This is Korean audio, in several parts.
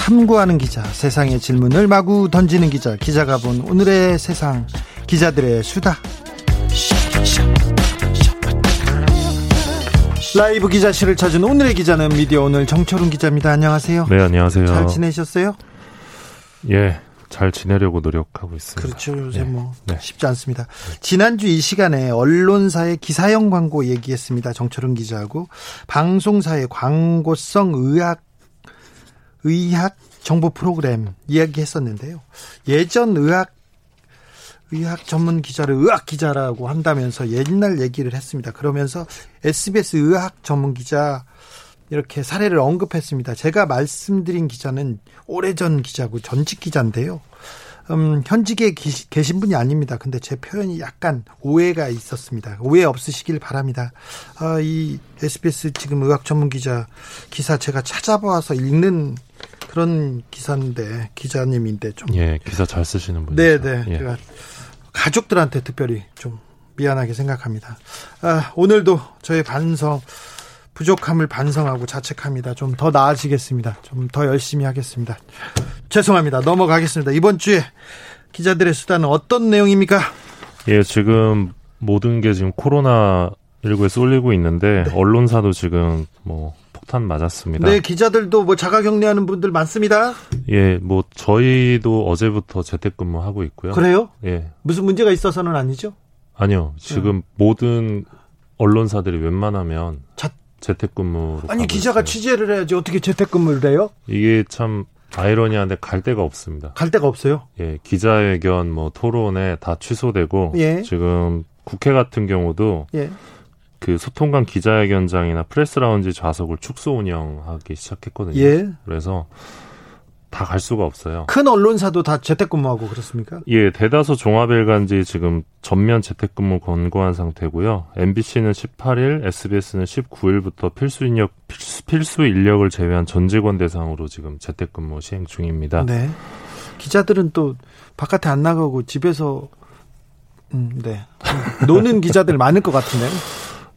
탐구하는 기자, 세상의 질문을 마구 던지는 기자, 기자가 본 오늘의 세상, 기자들의 수다. 라이브 기자실을 찾은 오늘의 기자는 미디어 오늘 정철훈 기자입니다. 안녕하세요. 네, 안녕하세요. 잘 지내셨어요? 예, 잘 지내려고 노력하고 있습니다. 그렇죠. 요새 네. 뭐 네. 쉽지 않습니다. 지난주 이 시간에 언론사의 기사형 광고 얘기했습니다. 정철은 기자하고 방송사의 광고성 의학 의학 정보 프로그램 이야기했었는데요. 예전 의학 의학 전문 기자를 의학 기자라고 한다면서 옛날 얘기를 했습니다. 그러면서 SBS 의학 전문 기자 이렇게 사례를 언급했습니다. 제가 말씀드린 기자는 오래전 기자고 전직 기자인데요. 음, 현직에 기- 계신 분이 아닙니다. 근데 제 표현이 약간 오해가 있었습니다. 오해 없으시길 바랍니다. 아, 이 SBS 지금 의학 전문 기자 기사 제가 찾아봐서 읽는 그런 기사인데 기자님인데 좀 예, 기사 잘 쓰시는 분이죠. 네, 네. 예. 제가 가족들한테 특별히 좀 미안하게 생각합니다. 아, 오늘도 저의 반성 부족함을 반성하고 자책합니다. 좀 더 나아지겠습니다. 좀 더 열심히 하겠습니다. 죄송합니다. 넘어가겠습니다. 이번 주에 기자들의 수다는 어떤 내용입니까? 예, 지금 모든 게 지금 코로나 19에 쏠리고 있는데 언론사도 지금 뭐 폭탄 맞았습니다. 네, 기자들도 뭐 자가격리하는 분들 많습니다. 예, 뭐 저희도 어제부터 재택근무하고 있고요. 그래요? 예. 무슨 문제가 있어서는 아니죠? 아니요. 지금 모든 언론사들이 웬만하면 자- 재택근무로 아니 기자가 있어요. 취재를 해야지 어떻게 재택근무를 해요? 이게 참 아이러니한데 갈 데가 없습니다. 갈 데가 없어요. 예, 기자회견, 뭐 토론회 다 취소되고 예. 지금 국회 같은 경우도 예. 그 소통관 기자회견장이나 프레스 라운지 좌석을 축소 운영하기 시작했거든요. 예. 그래서 다 갈 수가 없어요. 큰 언론사도 다 재택근무하고 그렇습니까? 예, 대다수 종합일간지 지금 전면 재택근무 권고한 상태고요. MBC는 18일, SBS는 19일부터 필수 인력 필수, 필수 인력을 제외한 전 직원 대상으로 지금 재택근무 시행 중입니다. 네. 기자들은 또 바깥에 안 나가고 집에서 음, 네. 노는 기자들 많을 것 같은데.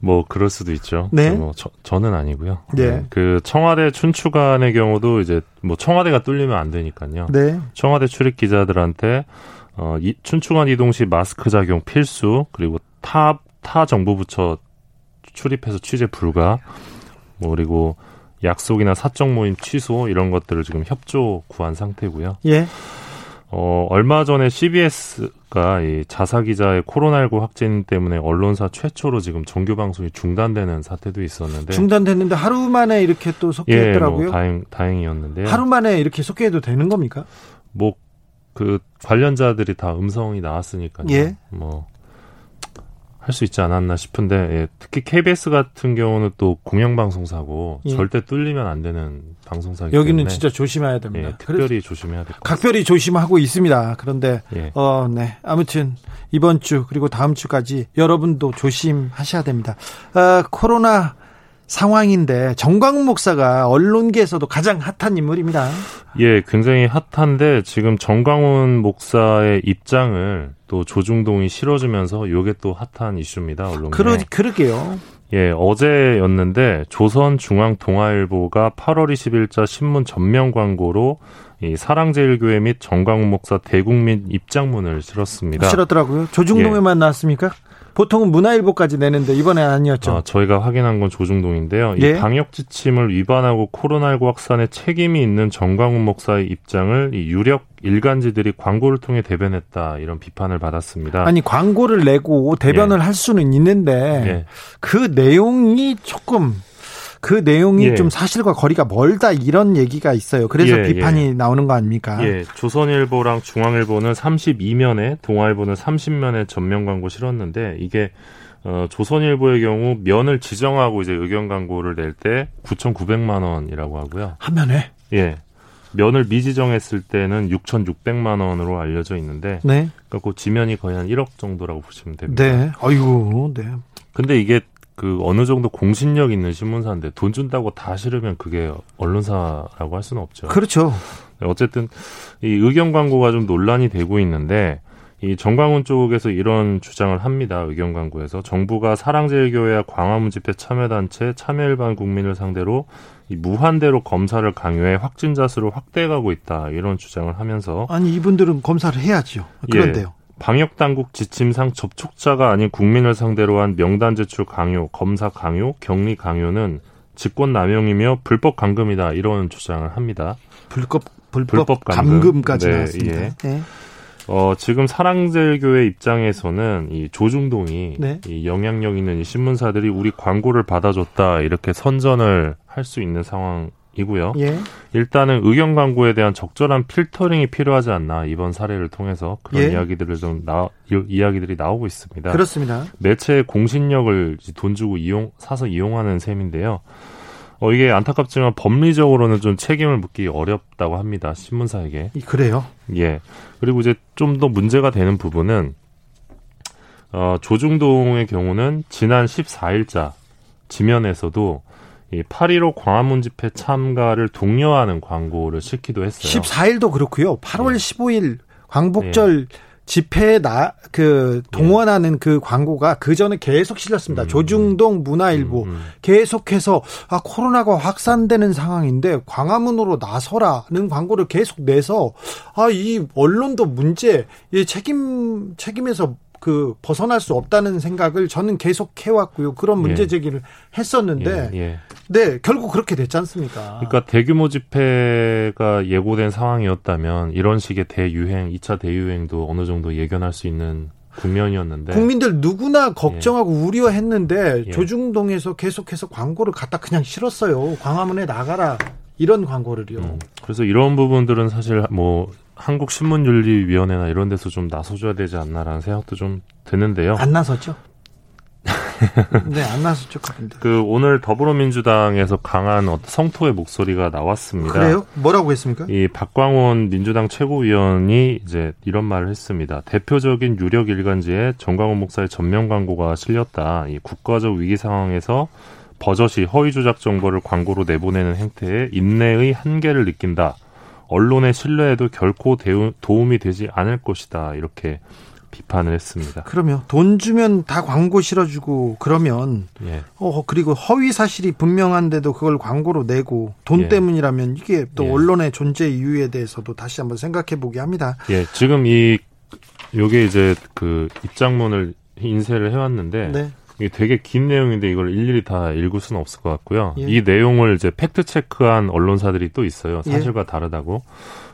뭐 그럴 수도 있죠. 네. 뭐 저, 저는 아니고요. 네. 그 청와대 춘추관의 경우도 이제 뭐 청와대가 뚫리면 안 되니까요. 네. 청와대 출입 기자들한테 어, 이, 춘추관 이동 시 마스크 착용 필수 그리고 타, 타 정부 부처 출입해서 취재 불가 뭐 그리고 약속이나 사적 모임 취소 이런 것들을 지금 협조 구한 상태고요. 예. 어, 얼마 전에 CBS가 이 자사 기자의 코로나19 확진 때문에 언론사 최초로 지금 정규 방송이 중단되는 사태도 있었는데 중단됐는데 하루 만에 이렇게 또 예, 속개했더라고요. 뭐 다행 다행이었는데요. 하루 만에 이렇게 속개해도 되는 겁니까? 뭐 그 관련자들이 다 음성이 나왔으니까요. 예. 뭐 할 수 있지 않았나 싶은데 예, 특히 KBS 같은 경우는 또 공영방송사고 예. 절대 뚫리면 안 되는 방송사이기 여기는 때문에 진짜 조심해야 예, 됩니다. 특별히 조심해야 될 것. 각별히 조심하고 있습니다. 그런데 예. 어, 네. 아무튼 이번 주 그리고 다음 주까지 여러분도 조심하셔야 됩니다. 아, 코로나 상황인데 정광훈 목사가 언론계에서도 가장 핫한 인물입니다. 예, 굉장히 핫한데 지금 정광훈 목사의 입장을 또 조중동이 실어주면서 이게 또 핫한 이슈입니다. 언론에. 그러 그러게요. 예, 어제였는데 조선중앙동아일보가 8월 20일자 신문 전면 광고로 이 사랑제일교회 및 정광훈 목사 대국민 입장문을 실었습니다. 싫었더라고요. 조중동에만 나왔습니까? 보통은 문화일보까지 내는데 이번에 아니었죠. 아, 저희가 확인한 건 조중동인데요. 예. 이 방역 지침을 위반하고 코로나19 확산에 책임이 있는 정광훈 목사의 입장을 이 유력 일간지들이 광고를 통해 대변했다 이런 비판을 받았습니다. 아니 광고를 내고 대변을 할 수는 있는데 예. 그 내용이 조금 그 내용이 예. 좀 사실과 거리가 멀다 이런 얘기가 있어요. 그래서 예, 비판이 나오는 거 아닙니까? 예, 조선일보랑 중앙일보는 32면에, 동아일보는 30면에 전면 광고 실었는데 이게 어, 조선일보의 경우 면을 지정하고 이제 의견 광고를 낼 때 9,900만 원이라고 하고요. 화면에 예. 면을 미지정했을 때는 6,600만 원으로 알려져 있는데 네. 그러니까 그 지면이 거의 한 1억 정도라고 보시면 됩니다. 네. 아이고, 네. 근데 이게 그 어느 정도 공신력 있는 신문사인데 돈 준다고 다 싫으면 그게 언론사라고 할 수는 없죠. 그렇죠. 어쨌든 이 의견 광고가 좀 논란이 되고 있는데 이 정광훈 쪽에서 이런 주장을 합니다. 의견 광고에서 정부가 사랑제일교회와 광화문 집회 참여단체 참여 일반 국민을 상대로 이 무한대로 검사를 강요해 확진자 수를 확대가고 있다 이런 주장을 하면서 아니 이분들은 검사를 해야죠. 그런데요. 예, 방역 당국 지침상 접촉자가 아닌 국민을 상대로 한 명단 제출 강요, 검사 강요, 격리 강요는 직권 남용이며 불법 감금이다 이런 주장을 합니다. 불법 불법, 불법 감금. 까지 네, 나왔습니다. 예. 네. 어, 지금 사랑제일교회 입장에서는 이 조중동이 네. 이 영향력 있는 이 신문사들이 우리 광고를 받아줬다 이렇게 선전을 할 수 있는 상황 이고요. 예. 일단은 의견 광고에 대한 적절한 필터링이 필요하지 않나 이번 사례를 통해서 그런 예. 이야기들을 좀 나, 이야기들이 나오고 있습니다. 그렇습니다. 매체의 공신력을 돈 주고 이용 사서 이용하는 셈인데요. 어, 이게 안타깝지만 법리적으로는 좀 책임을 묻기 어렵다고 합니다. 신문사에게. 그래요? 예. 그리고 이제 좀 더 문제가 되는 부분은 어, 조중동의 경우는 지난 14일자 지면에서도 이8.15 광화문 집회 참가를 독려하는 광고를 싣기도 했어요. 14일도 그렇고요. 8월 예. 15일 광복절 예. 집회에 나, 그, 동원하는 예. 그 광고가 그 전에 계속 실렸습니다. 음, 조중동 문화일보 음, 음. 계속해서, 아, 코로나가 확산되는 상황인데 광화문으로 나서라는 광고를 계속 내서, 아, 이 언론도 문제, 이 책임, 책임에서 그 벗어날 수 없다는 생각을 저는 계속 해왔고요. 그런 문제 예. 제기를 했었는데, 예, 예. 네 결국 그렇게 됐지 않습니까? 그러니까 대규모 집회가 예고된 상황이었다면 이런 식의 대유행, 2차 대유행도 어느 정도 예견할 수 있는 국면이었는데 국민들 누구나 걱정하고 예. 우려했는데 예. 조중동에서 계속해서 광고를 갖다 그냥 실었어요. 광화문에 나가라 이런 광고를요. 음, 그래서 이런 부분들은 사실 뭐 한국 신문윤리위원회나 이런 데서 좀 나서줘야 되지 않나라는 생각도 좀 드는데요. 안 나섰죠? 네, 안 나섰죠, 그분들. 그 오늘 더불어민주당에서 강한 성토의 목소리가 나왔습니다. 그래요? 뭐라고 했습니까? 이 박광원 민주당 최고위원이 이제 이런 말을 했습니다. 대표적인 유력 일간지에 정광훈 목사의 전면 광고가 실렸다. 이 국가적 위기 상황에서 버젓이 허위 조작 정보를 광고로 내보내는 행태에 인내의 한계를 느낀다. 언론의 신뢰에도 결코 대우, 도움이 되지 않을 것이다. 이렇게 비판을 했습니다. 그러면 돈 주면 다 광고 실어주고 그러면 예. 어 그리고 허위 사실이 분명한데도 그걸 광고로 내고 돈 예. 때문이라면 이게 또 예. 언론의 존재 이유에 대해서도 다시 한번 생각해 보게 합니다. 예, 지금 이 요게 이제 그 입장문을 인쇄를 해왔는데 네. 이게 되게 긴 내용인데 이걸 일일이 다 읽을 수는 없을 것 같고요. 예. 이 내용을 이제 팩트 체크한 언론사들이 또 있어요. 예. 사실과 예. 다르다고.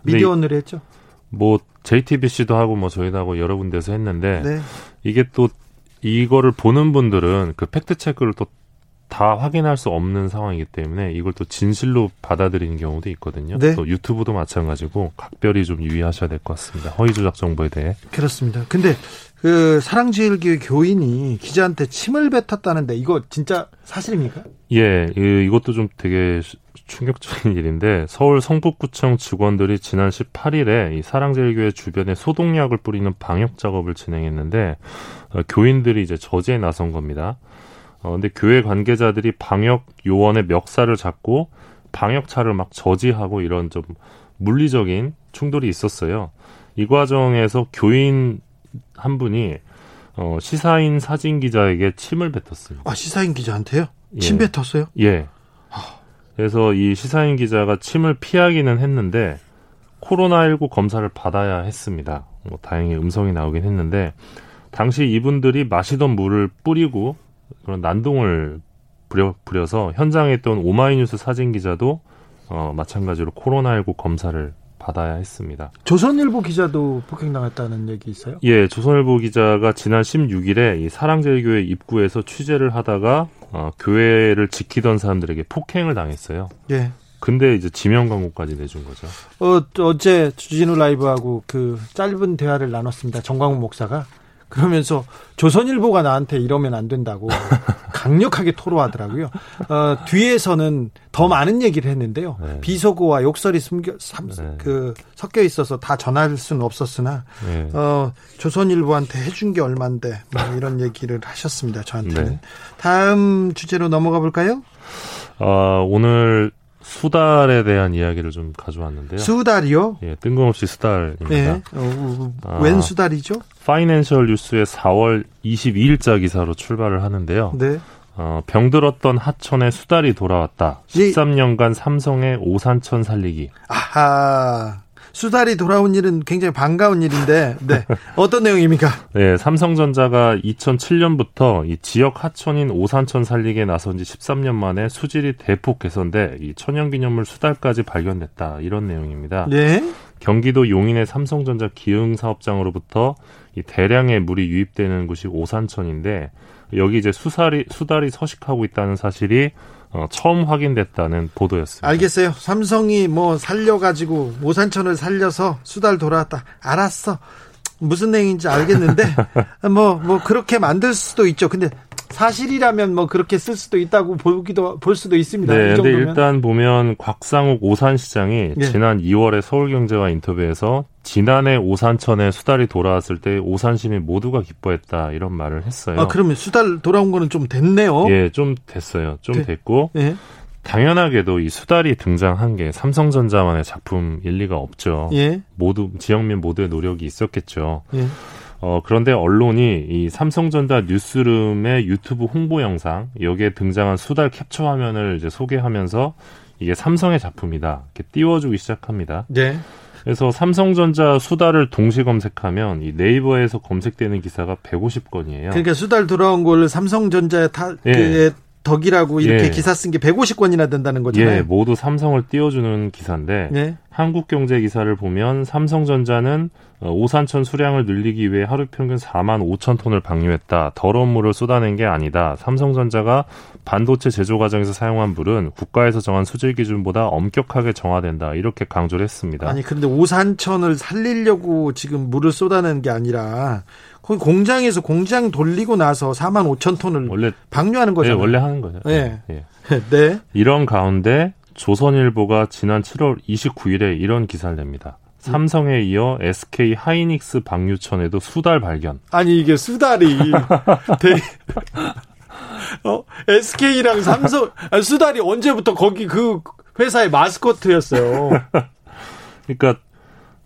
미디어 오늘 했죠? 뭐 JTBC도 하고 뭐 저희도 하고 여러 군데서 했는데 네. 이게 또 이거를 보는 분들은 그 팩트 체크를 또 다 확인할 수 없는 상황이기 때문에 이걸 또 진실로 받아들이는 경우도 있거든요. 네. 또 유튜브도 마찬가지고 각별히 좀 유의하셔야 될 것 같습니다. 허위 조작 정보에 대해. 그렇습니다. 근데 그 사랑제일교회 교인이 기자한테 침을 뱉었다는데 이거 진짜 사실입니까? 예, 이것도 좀 되게 충격적인 일인데 서울 성북구청 직원들이 지난 18일에 이 사랑제일교회 주변에 소독약을 뿌리는 방역 작업을 진행했는데 어, 교인들이 이제 저지에 나선 겁니다. 어, 근데 교회 관계자들이 방역 요원의 멱살을 잡고 방역차를 막 저지하고 이런 좀 물리적인 충돌이 있었어요. 이 과정에서 교인 한 분이 어, 시사인 사진 기자에게 침을 뱉었습니다. 아 시사인 기자한테요? 예. 침 뱉었어요? 예. 그래서 이 시사인 기자가 침을 피하기는 했는데 코로나19 검사를 받아야 했습니다. 뭐 다행히 음성이 나오긴 했는데 당시 이분들이 마시던 물을 뿌리고 그런 난동을 부려, 부려서 현장에 있던 오마이뉴스 사진 기자도 어, 마찬가지로 코로나19 검사를 받아야 했습니다. 조선일보 기자도 폭행당했다는 얘기 있어요? 예, 조선일보 기자가 지난 16일에 이 사랑제일교회 입구에서 취재를 하다가 어, 교회를 지키던 사람들에게 폭행을 당했어요. 예. 근데 이제 지명 광고까지 내준 거죠. 어, 어제 주진우 라이브하고 그 짧은 대화를 나눴습니다. 정광훈 목사가 그러면서 조선일보가 나한테 이러면 안 된다고 강력하게 토로하더라고요. 어, 뒤에서는 더 많은 얘기를 했는데요. 네. 비속어와 욕설이 숨겨 삼, 네. 그 섞여 있어서 다 전할 수는 없었으나 네. 어, 조선일보한테 해준 게 얼만데 뭐 이런 얘기를 하셨습니다. 저한테는. 네. 다음 주제로 넘어가 볼까요? 어, 오늘 수달에 대한 이야기를 좀 가져왔는데요. 수달이요? 예, 뜬금없이 수달입니다. 네. 어, 어, 어, 아, 웬 수달이죠? 파이낸셜 뉴스의 4월 22일자 기사로 출발을 하는데요. 네. 어, 병들었던 하천에 수달이 돌아왔다. 13년간 삼성의 오산천 살리기. 아하. 수달이 돌아온 일은 굉장히 반가운 일인데, 네. 어떤 내용입니까? 네, 삼성전자가 2007년부터 이 지역 하천인 오산천 살리기에 나선 지 13년 만에 수질이 대폭 개선돼 이 천연기념물 수달까지 발견됐다. 이런 내용입니다. 네. 경기도 용인의 삼성전자 기흥 사업장으로부터 이 대량의 물이 유입되는 곳이 오산천인데 여기 이제 수살이 수달이 서식하고 있다는 사실이 어, 처음 확인됐다는 보도였습니다. 알겠어요. 삼성이 뭐 살려가지고 오산천을 살려서 수달 돌아왔다. 알았어. 무슨 내용인지 알겠는데 뭐뭐 뭐 그렇게 만들 수도 있죠. 근데 사실이라면 뭐 그렇게 쓸 수도 있다고 보기도 볼 수도 있습니다. 네, 근데 일단 보면 곽상욱 오산시장이 네. 지난 2월에 서울경제와 인터뷰에서 지난해 오산천에 수달이 돌아왔을 때 오산 시민 모두가 기뻐했다 이런 말을 했어요. 아 그러면 수달 돌아온 거는 좀 됐네요. 예, 좀 됐어요. 좀 네. 됐고 네. 당연하게도 이 수달이 등장한 게 삼성전자만의 작품일 리가 없죠. 예. 모두 지역민 모두의 노력이 있었겠죠. 예. 어, 그런데 언론이 이 삼성전자 뉴스룸의 유튜브 홍보 영상, 여기에 등장한 수달 캡처 화면을 이제 소개하면서 이게 삼성의 작품이다. 이렇게 띄워주기 시작합니다. 네. 그래서 삼성전자 수달을 동시 검색하면 이 네이버에서 검색되는 기사가 150건이에요. 그러니까 수달 돌아온 걸 삼성전자에 타, 예. 그 덕이라고 이렇게 예. 기사 쓴 게 150건이나 된다는 거잖아요. 예, 모두 삼성을 띄워주는 기사인데 예. 한국경제 기사를 보면 삼성전자는 어, 오산천 수량을 늘리기 위해 하루 평균 4만 5천 톤을 방류했다. 더러운 물을 쏟아낸 게 아니다. 삼성전자가 반도체 제조 과정에서 사용한 물은 국가에서 정한 수질 기준보다 엄격하게 정화된다. 이렇게 강조를 했습니다. 아니 그런데 오산천을 살리려고 지금 물을 쏟아낸 게 아니라 거기 공장에서 공장 돌리고 나서 4만 5천 톤을 원래 방류하는 거잖아요. 네, 원래 하는 거죠. 네. 네. 네. 이런 가운데 조선일보가 지난 7월 29일에 이런 기사를 냅니다. 삼성에 이어 SK 하이닉스 방류천에도 수달 발견. 아니 이게 수달이 대... 어, SK랑 삼성 아니, 수달이 언제부터 거기 그 회사의 마스코트였어요. 그러니까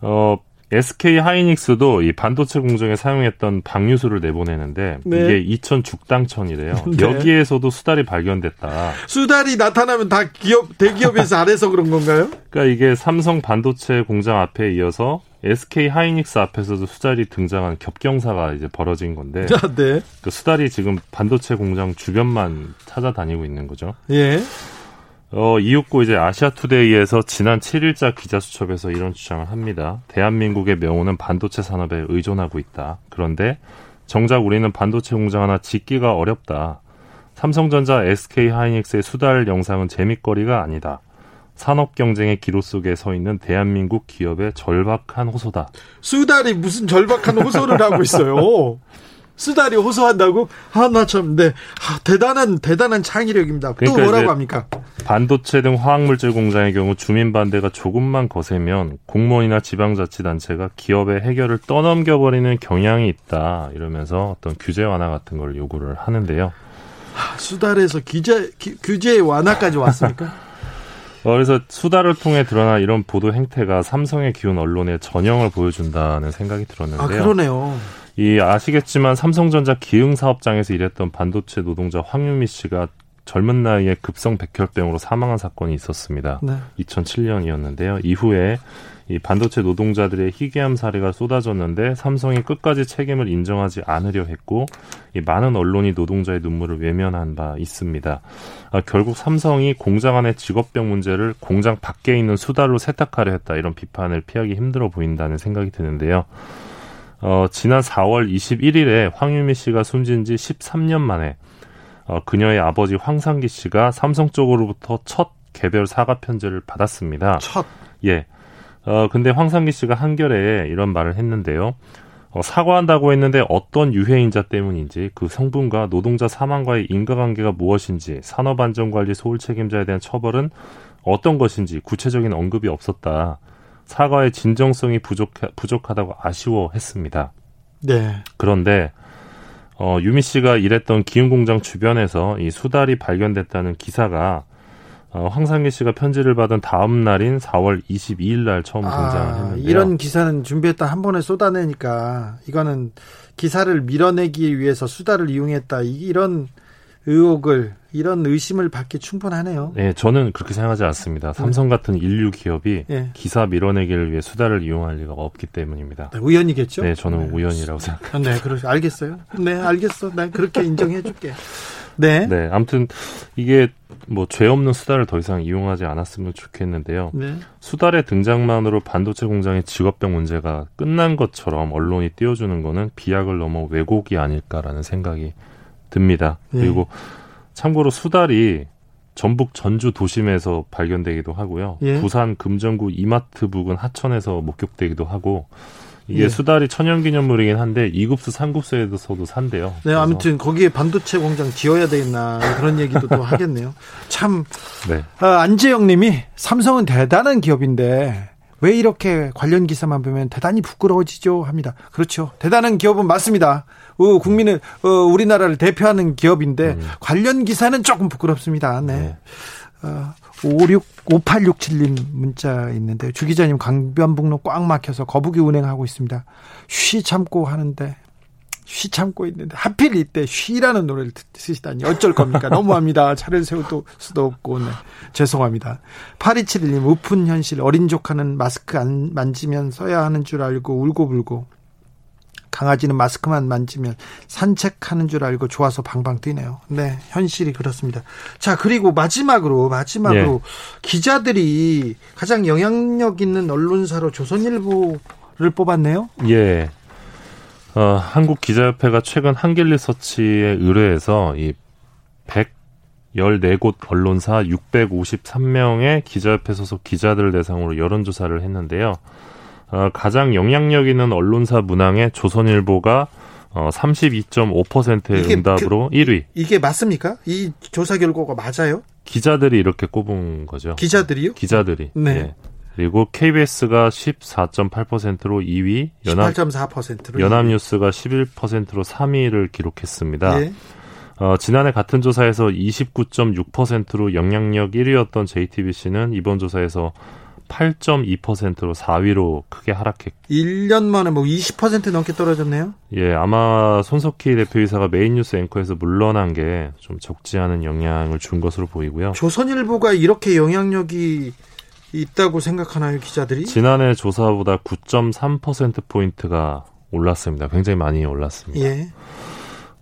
어 SK 하이닉스도 이 반도체 공정에 사용했던 방류수를 내보내는데 네. 이게 이천 죽당천이래요. 네. 여기에서도 수달이 발견됐다. 수달이 나타나면 다 기업 대기업에서 안 해서 그런 건가요? 그러니까 이게 삼성 반도체 공장 앞에 이어서 SK 하이닉스 앞에서도 수달이 등장한 겹경사가 이제 벌어진 건데 아, 네. 그 수달이 지금 반도체 공장 주변만 찾아다니고 있는 거죠. 예. 어, 이윽고 이제 아시아투데이에서 지난 7일자 기자수첩에서 이런 주장을 합니다. 대한민국의 명호는 반도체 산업에 의존하고 있다. 그런데 정작 우리는 반도체 공장 하나 짓기가 어렵다. 삼성전자, SK 하이닉스의 수달 영상은 재밌거리가 아니다. 산업 경쟁의 기로 속에 서 있는 대한민국 기업의 절박한 호소다. 수달이 무슨 절박한 호소를 하고 있어요. 수달이 호소한다고? 아, 나 참, 네. 아, 대단한, 대단한 창의력입니다. 그러니까 또 뭐라고 합니까? 반도체 등 화학물질 공장의 경우 주민 반대가 조금만 거세면 공무원이나 지방자치단체가 기업의 해결을 떠넘겨버리는 경향이 있다. 이러면서 어떤 규제 완화 같은 걸 요구를 하는데요. 아, 수달에서 규제, 규제 완화까지 왔습니까? 어, 그래서 수달을 통해 드러난 이런 보도 행태가 삼성의 기운 언론의 전형을 보여준다는 생각이 들었는데요. 아, 그러네요. 이 아시겠지만 삼성전자 기흥 사업장에서 일했던 반도체 노동자 황유미 씨가 젊은 나이에 급성 백혈병으로 사망한 사건이 있었습니다. 네. 2007년이었는데요. 이후에 이 반도체 노동자들의 희귀암 사례가 쏟아졌는데 삼성이 끝까지 책임을 인정하지 않으려 했고 이 많은 언론이 노동자의 눈물을 외면한 바 있습니다. 아, 결국 삼성이 공장 안의 직업병 문제를 공장 밖에 있는 수달로 세탁하려 했다 이런 비판을 피하기 힘들어 보인다는 생각이 드는데요. 어, 지난 4월 21일에 황유미 씨가 숨진 지 13년 만에 어, 그녀의 아버지 황상기 씨가 삼성 쪽으로부터 첫 개별 사과 편지를 받았습니다. 첫? 예. 어, 근데 황상기 씨가 한겨레에 이런 말을 했는데요. 어, 사과한다고 했는데 어떤 유해인자 때문인지 그 성분과 노동자 사망과의 인과관계가 무엇인지 산업안전관리 소홀 책임자에 대한 처벌은 어떤 것인지 구체적인 언급이 없었다. 사과의 진정성이 부족 부족하다고 아쉬워했습니다. 네. 그런데 어, 유미 씨가 일했던 기흥 공장 주변에서 이 수달이 발견됐다는 기사가 어, 황상기 씨가 편지를 받은 다음 날인 4월 22일 날 처음 아, 등장했는데요. 이런 기사는 준비했다 한 번에 쏟아내니까 이거는 기사를 밀어내기 위해서 수달을 이용했다 이런 의혹을 이런 의심을 받기 충분하네요. 네, 저는 그렇게 생각하지 않습니다. 네. 삼성 같은 인류 기업이 네. 기사 밀어내기를 위해 수달을 이용할 리가 없기 때문입니다. 네, 우연이겠죠? 네, 저는 네. 우연이라고 생각합니다. 네, 그러 알겠어요. 네, 알겠어. 난 그렇게 인정해 줄게. 네. 네, 아무튼 이게 뭐 죄 없는 수달을 더 이상 이용하지 않았으면 좋겠는데요. 네. 수달의 등장만으로 반도체 공장의 직업병 문제가 끝난 것처럼 언론이 띄워주는 거는 비약을 넘어 왜곡이 아닐까라는 생각이 듭니다. 네. 그리고 참고로 수달이 전북 전주 도심에서 발견되기도 하고요. 예. 부산 금정구 이마트 부근 하천에서 목격되기도 하고 이게 예. 수달이 천연기념물이긴 한데 이급수 상급소에서도 산대요. 네, 아무튼 거기에 반도체 공장 지어야 되겠나 그런 얘기도 또 하겠네요. 참 네. 아, 안재영 님이 삼성은 대단한 기업인데 왜 이렇게 관련 기사만 보면 대단히 부끄러워지죠 합니다. 그렇죠. 대단한 기업은 맞습니다. 어, 국민을 어, 우리나라를 대표하는 기업인데 음. 관련 기사는 조금 부끄럽습니다. 네. 네. 어, 56 5867님 문자 있는데 주 기자님 강변북로 꽉 막혀서 거북이 운행하고 있습니다. 쉬 참고 하는데 쉬 참고 있는데 하필 이때 쉬라는 노래를 쓰시다니 어쩔 겁니까? 너무합니다. 차를 세울 수도 없고 네. 죄송합니다. 8271님 우픈 현실 어린 조카는 마스크 안 만지면 써야 하는 줄 알고 울고불고 강아지는 마스크만 만지면 산책하는 줄 알고 좋아서 방방 뛰네요. 네, 현실이 그렇습니다. 자, 그리고 마지막으로 마지막으로 예. 기자들이 가장 영향력 있는 언론사로 조선일보를 뽑았네요. 예. 어, 한국 기자협회가 최근 한길리 서치에 의뢰해서 이 114곳 언론사 653명의 기자협회 소속 기자들 대상으로 여론조사를 했는데요. 어, 가장 영향력 있는 언론사 문항에 조선일보가 어, 32.5%의 응답으로 그, 1위. 이게 맞습니까? 이 조사 결과가 맞아요? 기자들이 이렇게 꼽은 거죠. 기자들이요? 기자들이. 네. 네. 그리고 KBS가 14.8%로 2위, 연합 18.4%로 연합뉴스가 11%로 3위를 기록했습니다. 네. 어, 지난해 같은 조사에서 29.6%로 영향력 1위였던 JTBC는 이번 조사에서 8.2%로 4위로 크게 하락했고 1년 만에 뭐 20% 넘게 떨어졌네요. 예, 아마 손석희 대표이사가 메인 뉴스 앵커에서 물러난 게 좀 적지 않은 영향을 준 것으로 보이고요. 조선일보가 이렇게 영향력이 있다고 생각하나요, 기자들이? 지난해 조사보다 9.3% 포인트가 올랐습니다. 굉장히 많이 올랐습니다. 예.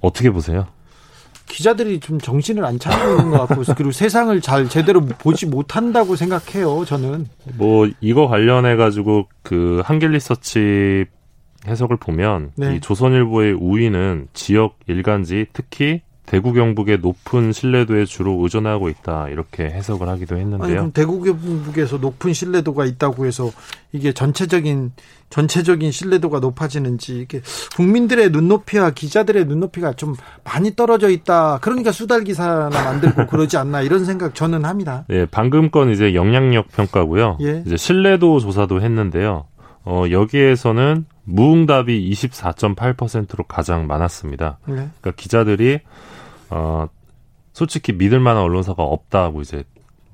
어떻게 보세요? 기자들이 좀 정신을 안 차리고 있는 것 같고 그리고 세상을 잘 제대로 보지 못한다고 생각해요. 저는 뭐 이거 관련해 가지고 그 한길리서치 해석을 보면 네. 이 조선일보의 우위는 지역 일간지 특히 대구 경북의 높은 신뢰도에 주로 의존하고 있다 이렇게 해석을 하기도 했는데요. 아니, 대구 경북에서 높은 신뢰도가 있다고 해서 이게 전체적인 전체적인 신뢰도가 높아지는지 이게 국민들의 눈높이와 기자들의 눈높이가 좀 많이 떨어져 있다. 그러니까 수달 기사나 만들고 그러지 않나 이런 생각 저는 합니다. 네, 방금 건 이제 영향력 평가고요. 예. 이제 신뢰도 조사도 했는데요. 어, 여기에서는 무응답이 24.8%로 가장 많았습니다. 네. 그러니까 기자들이 어, 솔직히 믿을 만한 언론사가 없다고 이제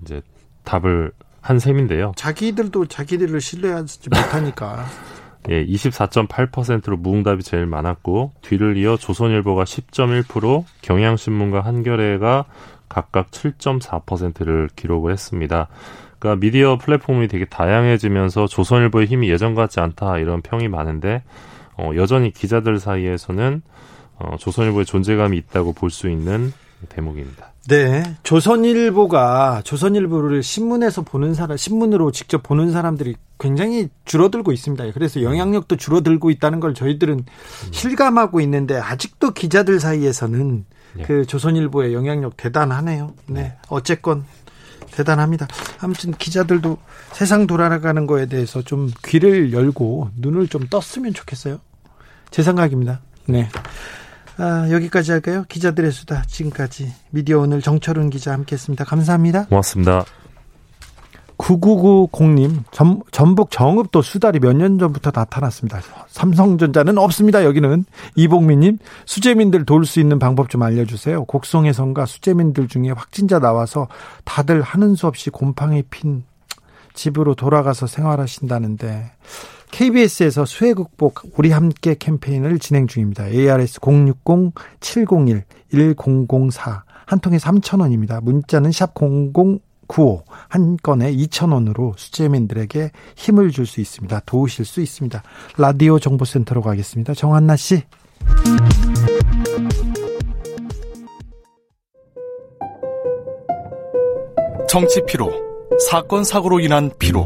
이제 답을 한 셈인데요. 자기들도 자기들을 신뢰하지 못하니까. 예, 24.8%로 무응답이 제일 많았고 뒤를 이어 조선일보가 10.1%, 경향신문과 한겨레가 각각 7.4%를 기록을 했습니다. 그러니까 미디어 플랫폼이 되게 다양해지면서 조선일보의 힘이 예전 같지 않다 이런 평이 많은데 어, 여전히 기자들 사이에서는 어, 조선일보의 존재감이 있다고 볼 수 있는 대목입니다. 네, 조선일보가 조선일보를 신문에서 보는 사람, 신문으로 직접 보는 사람들이 굉장히 줄어들고 있습니다. 그래서 영향력도 줄어들고 있다는 걸 저희들은 실감하고 있는데 아직도 기자들 사이에서는 네. 그 조선일보의 영향력 대단하네요. 네, 네. 어쨌건 대단합니다. 아무튼 기자들도 세상 돌아가는 거에 대해서 좀 귀를 열고 눈을 좀 떴으면 좋겠어요. 제 생각입니다. 네. 아, 여기까지 할까요? 기자들의 수다. 지금까지 미디어 오늘 정철은 기자 함께했습니다. 감사합니다. 고맙습니다. 9990님, 전, 전북 정읍도 수달이 몇 년 전부터 나타났습니다. 삼성전자는 없습니다. 여기는 이봉민님, 수재민들 도울 수 있는 방법 좀 알려주세요. 곡성에선가 수재민들 중에 확진자 나와서 다들 하는 수 없이 곰팡이 핀 집으로 돌아가서 생활하신다는데 KBS에서 수해 극복 우리 함께 캠페인을 진행 중입니다. ARS 060-701-1004 한 통에 3,000원입니다. 문자는 샵 00, 95. 한 건에 2,000원으로 수재민들에게 힘을 줄 수 있습니다. 도우실 수 있습니다. 라디오 정보센터로 가겠습니다. 정한나 씨. 정치 피로, 사건 사고로 인한 피로,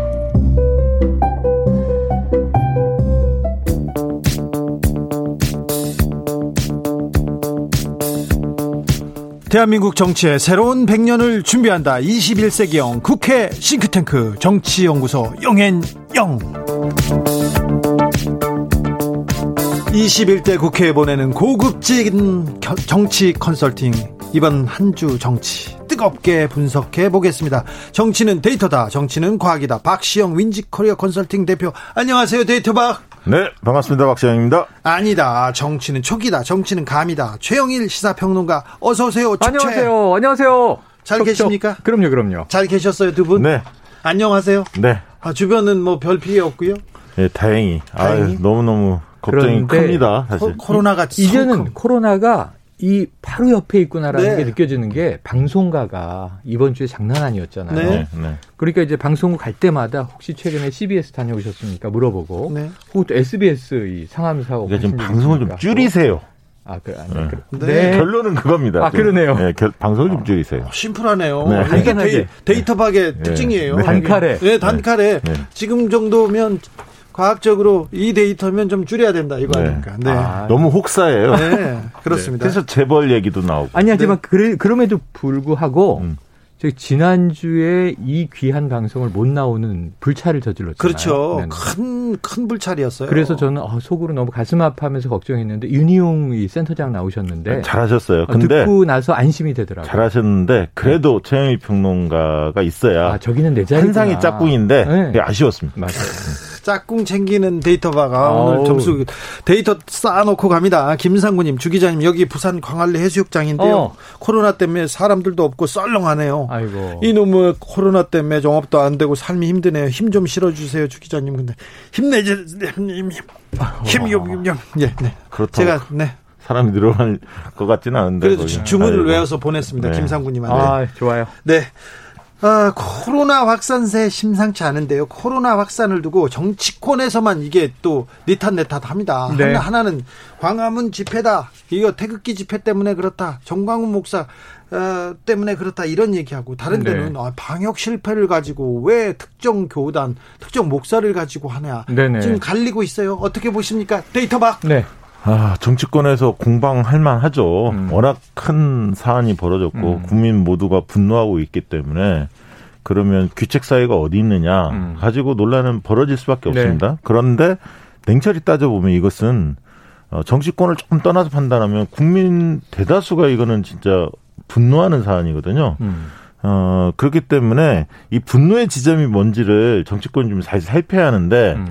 대한민국 정치의 새로운 100년을 준비한다. 21세기형 국회 싱크탱크 정치연구소 영앤영. 21대 국회에 보내는 고급진 정치 컨설팅 이번 한 주 정치 뜨겁게 분석해 보겠습니다. 정치는 데이터다. 정치는 과학이다. 박시영 윈지코리아 컨설팅 대표. 안녕하세요. 데이터박. 네, 반갑습니다. 박시영입니다. 아니다. 정치는 촉이다. 정치는 감이다. 최영일 시사평론가 어서 오세요. 안녕하세요. 안녕하세요. 잘 촉, 계십니까? 촉. 그럼요, 그럼요. 잘 계셨어요, 두 분? 네. 안녕하세요. 네. 아, 주변은 뭐 별 피해 없고요. 네, 다행히. 다행히. 아유, 너무너무 걱정이 큽니다. 사실. 코, 로나가 이제는 코로나가 이 바로 옆에 있구나라는 네. 게 느껴지는 게 방송가가 이번 주에 장난 아니었잖아요. 네. 네. 그러니까 이제 방송국 갈 때마다 혹시 최근에 CBS 다녀오셨습니까 물어보고 네. 혹은 또 SBS 이 상암사 그러니까 지금 방송을 좀 줄이세요. 아, 그, 아니, 네. 그, 네. 네. 결론은 그겁니다. 아, 그러네요. 네, 결, 방송을 좀 줄이세요. 어, 심플하네요. 네. 이게 데이, 데이터박의 네. 특징이에요. 단칼에. 네, 단칼에. 지금 정도면 과학적으로 이 데이터면 좀 줄여야 된다 이거 네. 아닙니까? 네. 아, 너무 혹사예요. 네, 그렇습니다. 그래서 재벌 얘기도 나오고. 아니 하지만 네. 그래, 그럼에도 불구하고 음. 저희 지난주에 이 귀한 방송을 못 나오는 불찰을 저질렀잖아요. 그렇죠. 큰큰 큰 불찰이었어요. 그래서 저는 어, 속으로 너무 가슴 아파하면서 걱정했는데 윤희용 이 센터장 나오셨는데 네, 잘하셨어요. 근데 듣고 나서 안심이 되더라고요. 잘하셨는데 그래도 네. 최영희 평론가가 있어야 아, 저기는 내 자리 한상이 짝꿍인데 네. 아쉬웠습니다. 맞아요. 짝꿍 챙기는 데이터바가 오늘 점수 데이터 쌓아놓고 갑니다. 김상구님, 주 기자님 여기 부산 광안리 해수욕장인데요. 어. 코로나 때문에 사람들도 없고 썰렁하네요. 아이고. 이놈의 코로나 때문에 영업도 안 되고 삶이 힘드네요. 힘 좀 실어주세요, 주 기자님. 근데 힘내지, 힘, 힘, 힘, 힘, 힘. 예, 네. 그렇다. 제가 네. 사람이 늘어날 것 같지는 않은데. 그래도 거기. 주문을 아이고. 외워서 보냈습니다. 네. 김상구님한테. 아, 좋아요. 네. 아, 코로나 확산세 심상치 않은데요. 코로나 확산을 두고 정치권에서만 이게 또 니탄내탓 합니다. 네. 하나, 는 광화문 집회다. 이거 태극기 집회 때문에 그렇다. 정광훈 목사 어, 때문에 그렇다 이런 얘기하고 다른 네. 데는 네. 아, 방역 실패를 가지고 왜 특정 교단, 특정 목사를 가지고 하냐. 네네. 지금 갈리고 있어요. 어떻게 보십니까? 데이터 박. 네. 아, 정치권에서 공방할 만하죠. 음. 워낙 큰 사안이 벌어졌고 음. 국민 모두가 분노하고 있기 때문에 그러면 귀책 사회가 어디 있느냐 음. 가지고 논란은 벌어질 수밖에 네. 없습니다. 그런데 냉철히 따져보면 이것은 어, 정치권을 조금 떠나서 판단하면 국민 대다수가 이거는 진짜 분노하는 사안이거든요. 음. 어, 그렇기 때문에 이 분노의 지점이 뭔지를 정치권이 좀 잘 살펴야 하는데, 음.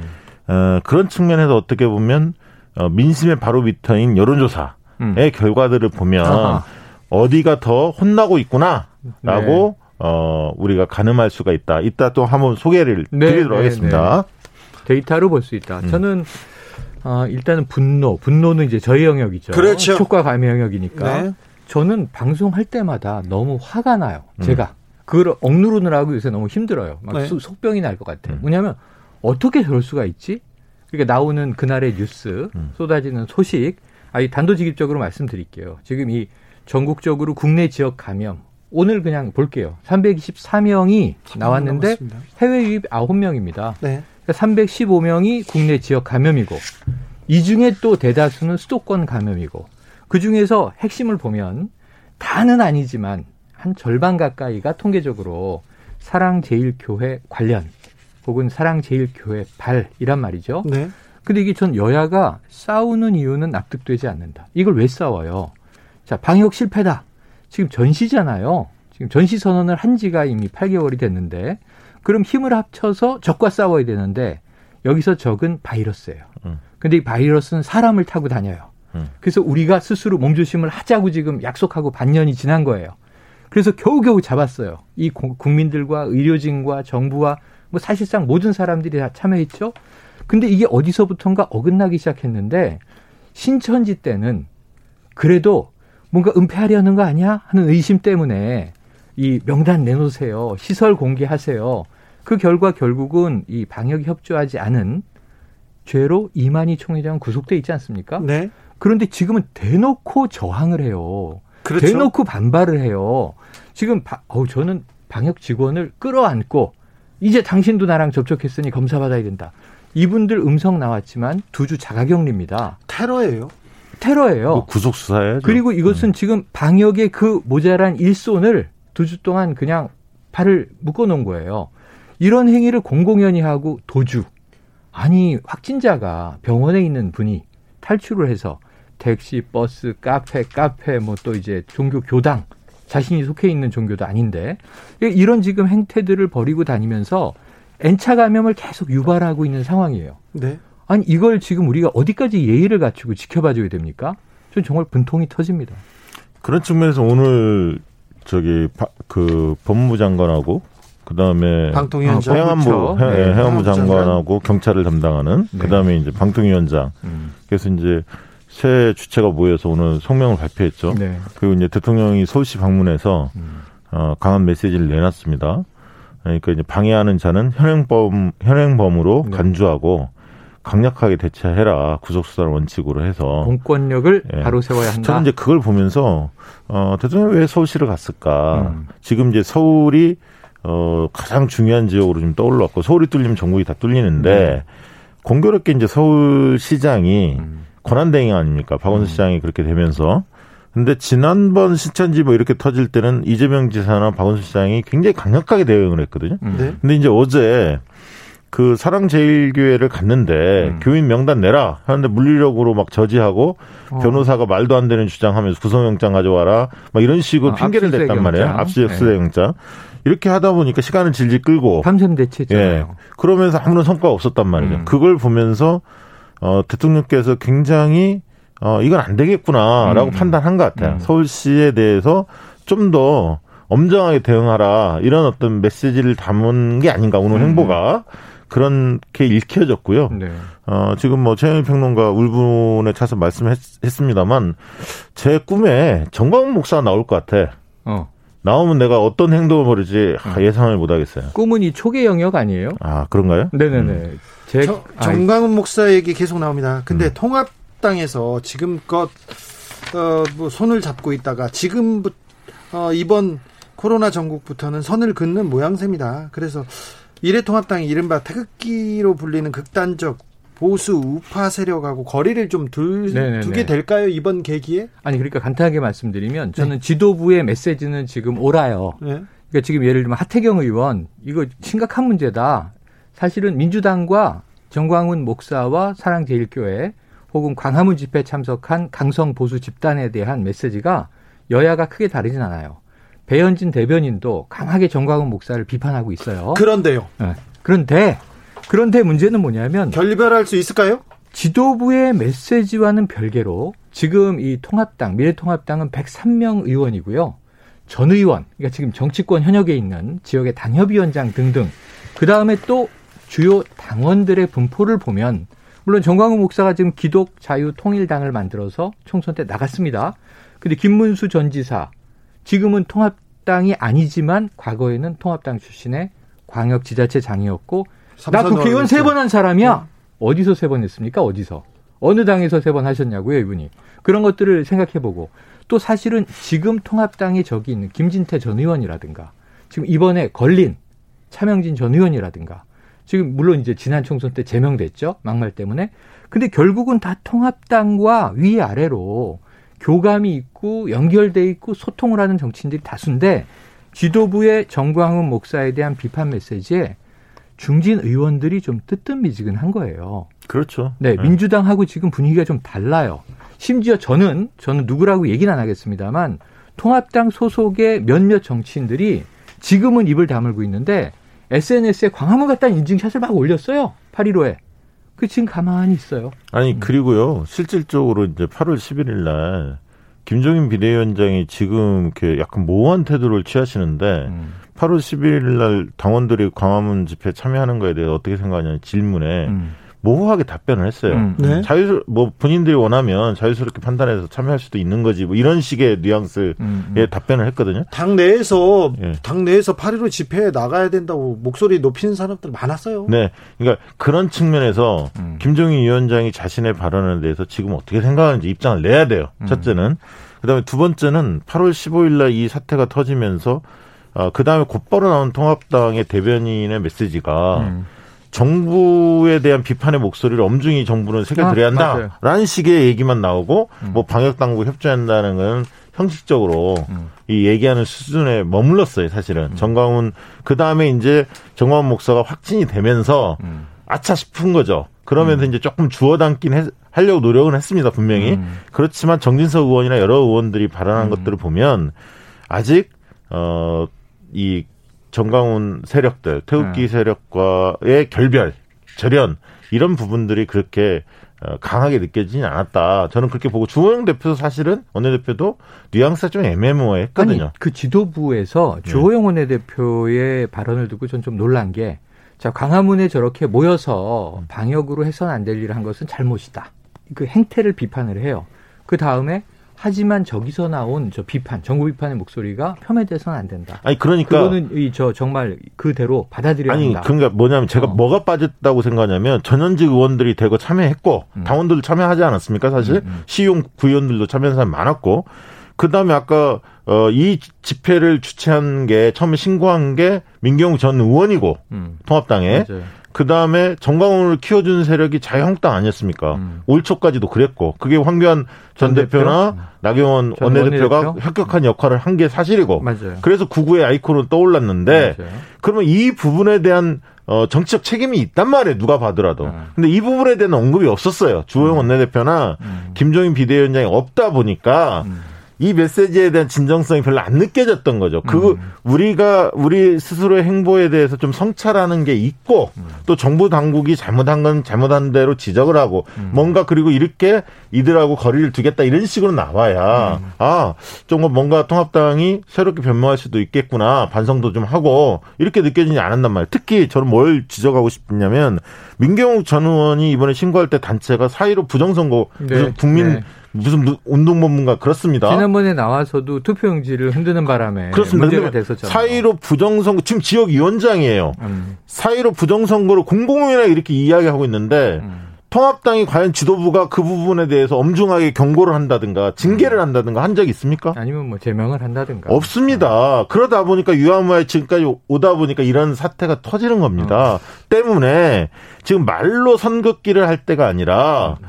어, 그런 측면에서 어떻게 보면 어, 민심의 바로 밑터인 여론조사의 음. 결과들을 보면 아하. 어디가 더 혼나고 있구나라고 네. 어, 우리가 가늠할 수가 있다. 이따 또 한번 소개를 네, 드리도록 네, 하겠습니다. 네. 데이터로 볼 수 있다. 음. 저는 어, 일단은 분노, 분노는 이제 저희 영역이죠. 그렇죠. 촉과 감의 영역이니까. 네. 저는 방송할 때마다 너무 화가 나요. 음. 제가 그걸 억누르느라고 요새 너무 힘들어요. 막 네. 속병이 날 것 같아요. 음. 뭐냐면 어떻게 저럴 수가 있지? 그러니까 나오는 그날의 뉴스, 음. 쏟아지는 소식, 아 이 단도직입적으로 말씀드릴게요. 지금 이 전국적으로 국내 지역 감염 오늘 그냥 볼게요. 324명이 나왔는데 해외 유입 9명입니다. 네. 그러니까 315명이 국내 지역 감염이고 이 중에 또 대다수는 수도권 감염이고 그 중에서 핵심을 보면 다는 아니지만 한 절반 가까이가 통계적으로 사랑제일교회 관련 혹은 사랑제일교회 발이란 말이죠. 네. 근데 이게 전 여야가 싸우는 이유는 납득되지 않는다. 이걸 왜 싸워요? 자, 방역 실패다. 지금 전시잖아요. 지금 전시 선언을 한 지가 이미 8개월이 됐는데 그럼 힘을 합쳐서 적과 싸워야 되는데 여기서 적은 바이러스예요. 음. 근데 이 바이러스는 사람을 타고 다녀요. 음. 그래서 우리가 스스로 몸조심을 하자고 지금 약속하고 반년이 지난 거예요. 그래서 겨우겨우 잡았어요. 이 국민들과 의료진과 정부와 뭐 사실상 모든 사람들이 다 참여했죠. 근데 이게 어디서부턴가 어긋나기 시작했는데 신천지 때는 그래도 뭔가 은폐하려는 거 아니야 하는 의심 때문에 이 명단 내놓으세요. 시설 공개하세요. 그 결과 결국은 이 방역 협조하지 않은 죄로 이만희 총회장 구속돼 있지 않습니까? 네. 그런데 지금은 대놓고 저항을 해요. 그렇죠. 대놓고 반발을 해요. 지금 바, 어우 저는 방역 직원을 끌어안고 이제 당신도 나랑 접촉했으니 검사 받아야 된다. 이분들 음성 나왔지만 두 주 자가격리입니다. 테러예요. 테러예요. 뭐 구속 수사예요. 그리고 이것은 음. 지금 방역의 그 모자란 일손을 두 주 동안 그냥 팔을 묶어 놓은 거예요. 이런 행위를 공공연히 하고 도주. 아니, 확진자가 병원에 있는 분이 탈출을 해서 택시, 버스, 카페, 카페, 뭐 또 이제 종교 교당, 자신이 속해 있는 종교도 아닌데, 이런 지금 행태들을 벌이고 다니면서 N차 감염을 계속 유발하고 있는 상황이에요. 네. 아니, 이걸 지금 우리가 어디까지 예의를 갖추고 지켜봐 줘야 됩니까? 전 정말 분통이 터집니다. 그런 측면에서 오늘 저기 그 법무부 장관하고 그다음에 방통위원장 해양안보 해, 네. 해양부 장관하고 경찰을 담당하는 네. 그다음에 이제 방통위원장 음. 그래서 이제 새 주체가 모여서 오늘 성명을 발표했죠. 네. 그리고 이제 대통령이 서울시 방문해서 음. 어, 강한 메시지를 내놨습니다. 그러니까 이제 방해하는 자는 현행범 현행범으로 네. 간주하고 강력하게 대처해라 구속 수사를 원칙으로 해서 공권력을 예. 바로 세워야 한다. 저는 이제 그걸 보면서 어 대통령이 왜 서울시를 갔을까? 음. 지금 이제 서울이 어 가장 중요한 지역으로 좀 떠올랐고 서울이 뚫리면 전국이 다 뚫리는데 네. 공교롭게 이제 서울시장이 음. 권한대행 아닙니까? 박원순 음. 시장이 그렇게 되면서 근데 지난번 신천지 뭐 이렇게 터질 때는 이재명 지사나 박원순 시장이 굉장히 강력하게 대응을 했거든요. 네. 근데 이제 어제 그 사랑제일교회를 갔는데 음. 교인 명단 내라 하는데 물리력으로 막 저지하고 어. 변호사가 말도 안 되는 주장하면서 구속영장 가져와라 막 이런 식으로 어, 핑계를 댔단 말이에요. 압수수색 네. 영장. 이렇게 하다 보니까 시간을 질질 끌고 밤샘 대체잖아요. 예. 그러면서 아무런 성과가 없었단 말이죠. 음. 그걸 보면서 어 대통령께서 굉장히 어 이건 안 되겠구나라고 음. 판단한 것 같아요. 음. 서울시에 대해서 좀 더 엄정하게 대응하라 이런 어떤 메시지를 담은 게 아닌가 오늘 음. 행보가 그렇게 읽혀졌고요. 네. 어, 지금 뭐 최영일 평론가 울분에 차서 말씀했습니다만 제 꿈에 정광훈 목사 나올 것 같아. 어. 나오면 내가 어떤 행동을 벌일지 어. 예상을 못 하겠어요. 꿈은 이 초계 영역 아니에요? 아, 그런가요? 네네네. 음. 제, 정, 정광훈 목사 얘기 계속 나옵니다. 근데 음. 통합당에서 지금껏, 어, 뭐 손을 잡고 있다가 지금부터, 어, 이번 코로나 전국부터는 선을 긋는 모양새입니다. 그래서 미래통합당이 이른바 태극기로 불리는 극단적 보수 우파 세력하고 거리를 좀 둘, 두게 될까요 이번 계기에? 아니 그러니까 간단하게 말씀드리면 저는 네. 지도부의 메시지는 지금 옳아요. 네. 그러니까 지금 예를 들면 하태경 의원 이거 심각한 문제다. 사실은 민주당과 정광훈 목사와 사랑제일교회 혹은 광화문 집회 참석한 강성 보수 집단에 대한 메시지가 여야가 크게 다르진 않아요. 배현진 대변인도 강하게 정광훈 목사를 비판하고 있어요. 그런데요. 네. 그런데 그런데 문제는 뭐냐면 결별할 수 있을까요? 지도부의 메시지와는 별개로 지금 이 통합당 미래통합당은 103명 의원이고요. 전 의원, 그러니까 지금 정치권 현역에 있는 지역의 당협위원장 등등 그 다음에 또 주요 당원들의 분포를 보면 물론 정광훈 목사가 지금 기독 자유 통일당을 만들어서 총선 때 나갔습니다. 근데 김문수 전 지사 지금은 통합당이 아니지만 과거에는 통합당 출신의 광역 지자체 장이었고 나 국회의원 세 번 한 사람이야. 네. 어디서 세 번 했습니까? 어디서? 어느 당에서 세 번 하셨냐고요, 이분이. 그런 것들을 생각해보고 또 사실은 지금 통합당이 저기 있는 김진태 전 의원이라든가 지금 이번에 걸린 차명진 전 의원이라든가 지금 물론 이제 지난 총선 때 제명됐죠. 막말 때문에. 근데 결국은 다 통합당과 위 아래로 교감이 있고 연결돼 있고 소통을 하는 정치인들이 다수인데 지도부의 정광훈 목사에 대한 비판 메시지에 중진 의원들이 좀 뜨뜻미지근한 거예요. 그렇죠. 네, 네, 민주당하고 지금 분위기가 좀 달라요. 심지어 저는 저는 누구라고 얘기는 안 하겠습니다만 통합당 소속의 몇몇 정치인들이 지금은 입을 다물고 있는데 SNS에 광화문 갔다는 인증샷을 막 올렸어요. 8.15에. 그 지금 가만히 있어요. 아니 음. 그리고요 실질적으로 이제 8월 11일 날 김종인 비대위원장이 지금 이렇게 약간 모호한 태도를 취하시는데 음. 8월 11일 날 당원들이 광화문 집회 참여하는 거에 대해 어떻게 생각하냐는 질문에 음. 모호하게 답변을 했어요. 음. 네. 자유 뭐 본인들이 원하면 자유스럽게 판단해서 참여할 수도 있는 거지. 뭐 이런 식의 뉘앙스의 음. 음. 답변을 했거든요. 당 내에서 예. 당 내에서 8.15 집회에 나가야 된다고 목소리 높이는 사람들 많았어요. 네. 그러니까 그런 측면에서 음. 김종인 위원장이 자신의 발언에 대해서 지금 어떻게 생각하는지 입장을 내야 돼요. 음. 첫째는 그다음에 두 번째는 8월 15일 날 이 사태가 터지면서 어, 그 다음에 곧바로 나온 통합당의 대변인의 메시지가 음. 정부에 대한 비판의 목소리를 엄중히 정부는 새겨드려야 아, 한다라는 맞아요. 식의 얘기만 나오고 음. 뭐 방역 당국 협조한다는 건 형식적으로 음. 이 얘기하는 수준에 머물렀어요 사실은 음. 정광훈 그 다음에 이제 정광훈 목사가 확진이 되면서 음. 아차 싶은 거죠. 그러면서 음. 이제 조금 주워 담긴 해, 하려고 노력은 했습니다 분명히 음. 그렇지만 정진석 의원이나 여러 의원들이 발언한 것들을 보면 아직 어 이 정강훈 세력들, 태극기 네. 세력과의 결별, 절연 이런 부분들이 그렇게 어, 강하게 느껴지진 않았다. 저는 그렇게 보고 주호영 대표도 사실은 원내대표도 뉘앙스가 좀 애매모호했거든요. 아니, 그 지도부에서 네. 주호영 원내대표의 발언을 듣고 전 좀 놀란 게 자, 광화문에 저렇게 모여서 방역으로 해서는 안 될 일을 한 것은 잘못이다. 그 행태를 비판을 해요. 그 다음에 하지만 저기서 나온 저 비판, 정부 비판의 목소리가 폄훼돼서는 안 된다. 아니 그러니까 그거는 이 저 정말 그대로 받아들여야 아니, 한다. 그러니까 뭐냐면 제가 어. 뭐가 빠졌다고 생각하냐면 전현직 의원들이 대거 참여했고 음. 당원들도 참여하지 않았습니까? 사실 음, 음. 시용 구의원들도 참여한 사람 많았고 그 다음에 아까 어, 이 집회를 주최한 게 처음에 신고한 게 민경욱 전 의원이고 음. 통합당에 맞아요. 그 다음에 정광훈을 키워주는 세력이 자유한국당 아니었습니까? 음. 올 초까지도 그랬고 그게 황교안 전, 전 대표나 대표? 나경원 원내대표가 원내대표? 혁혁한 역할을 한 게 사실이고 맞아요. 그래서 구구의 아이콘은 떠올랐는데 맞아요. 그러면 이 부분에 대한 어, 정치적 책임이 있단 말이에요. 누가 봐더라도. 음. 근데 이 부분에 대한 언급이 없었어요. 주호영 음. 원내대표나 음. 김종인 비대위원장이 없다 보니까 음. 이 메시지에 대한 진정성이 별로 안 느껴졌던 거죠. 그 음. 우리가 우리 스스로의 행보에 대해서 좀 성찰하는 게 있고 음. 또 정부 당국이 잘못한 건 잘못한 대로 지적을 하고 음. 뭔가 그리고 이렇게 이들하고 거리를 두겠다 이런 식으로 나와야 음. 아좀 뭔가 통합당이 새롭게 변모할 수도 있겠구나 반성도 좀 하고 이렇게 느껴지지 않았단 말이에요. 특히 저는 뭘 지적하고 싶냐면 민경욱 전 의원이 이번에 신고할 때 단체가 사이로 부정선거 네. 국민 네. 무슨 운동본문가 그렇습니다. 지난번에 나와서도 투표용지를 흔드는 바람에 그렇습니다. 문제가 됐었죠. 사이로 부정선거 지금 지역위원장이에요. 음. 사이로 부정선거를 공공연하 이렇게 이야기하고 있는데 음. 통합당이 과연 지도부가 그 부분에 대해서 엄중하게 경고를 한다든가 징계를 음. 한다든가 한 적이 있습니까? 아니면 뭐 제명을 한다든가. 없습니다. 그러다 보니까 유아무에 지금까지 오다 보니까 이런 사태가 터지는 겁니다. 어. 때문에 지금 말로 선긋기를 할 때가 아니라 음.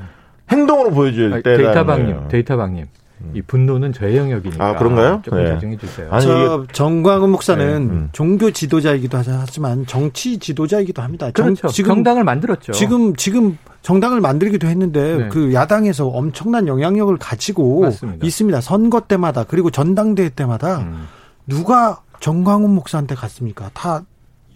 행동으로 보여줄 때 데이터 방님, 데이터 방님. 이 분노는 저의 영역이니까. 아, 그런가요? 조금 네. 자정해 주세요. 아니, 저 정광훈 목사는 네. 음. 종교 지도자이기도 하지만 정치 지도자이기도 합니다. 그렇죠. 지금 정당을 만들었죠. 지금 지금 정당을 만들기도 했는데 네. 그 야당에서 엄청난 영향력을 가지고 맞습니다. 있습니다. 선거 때마다 그리고 전당대회 때마다 음. 누가 정광훈 목사한테 갔습니까? 다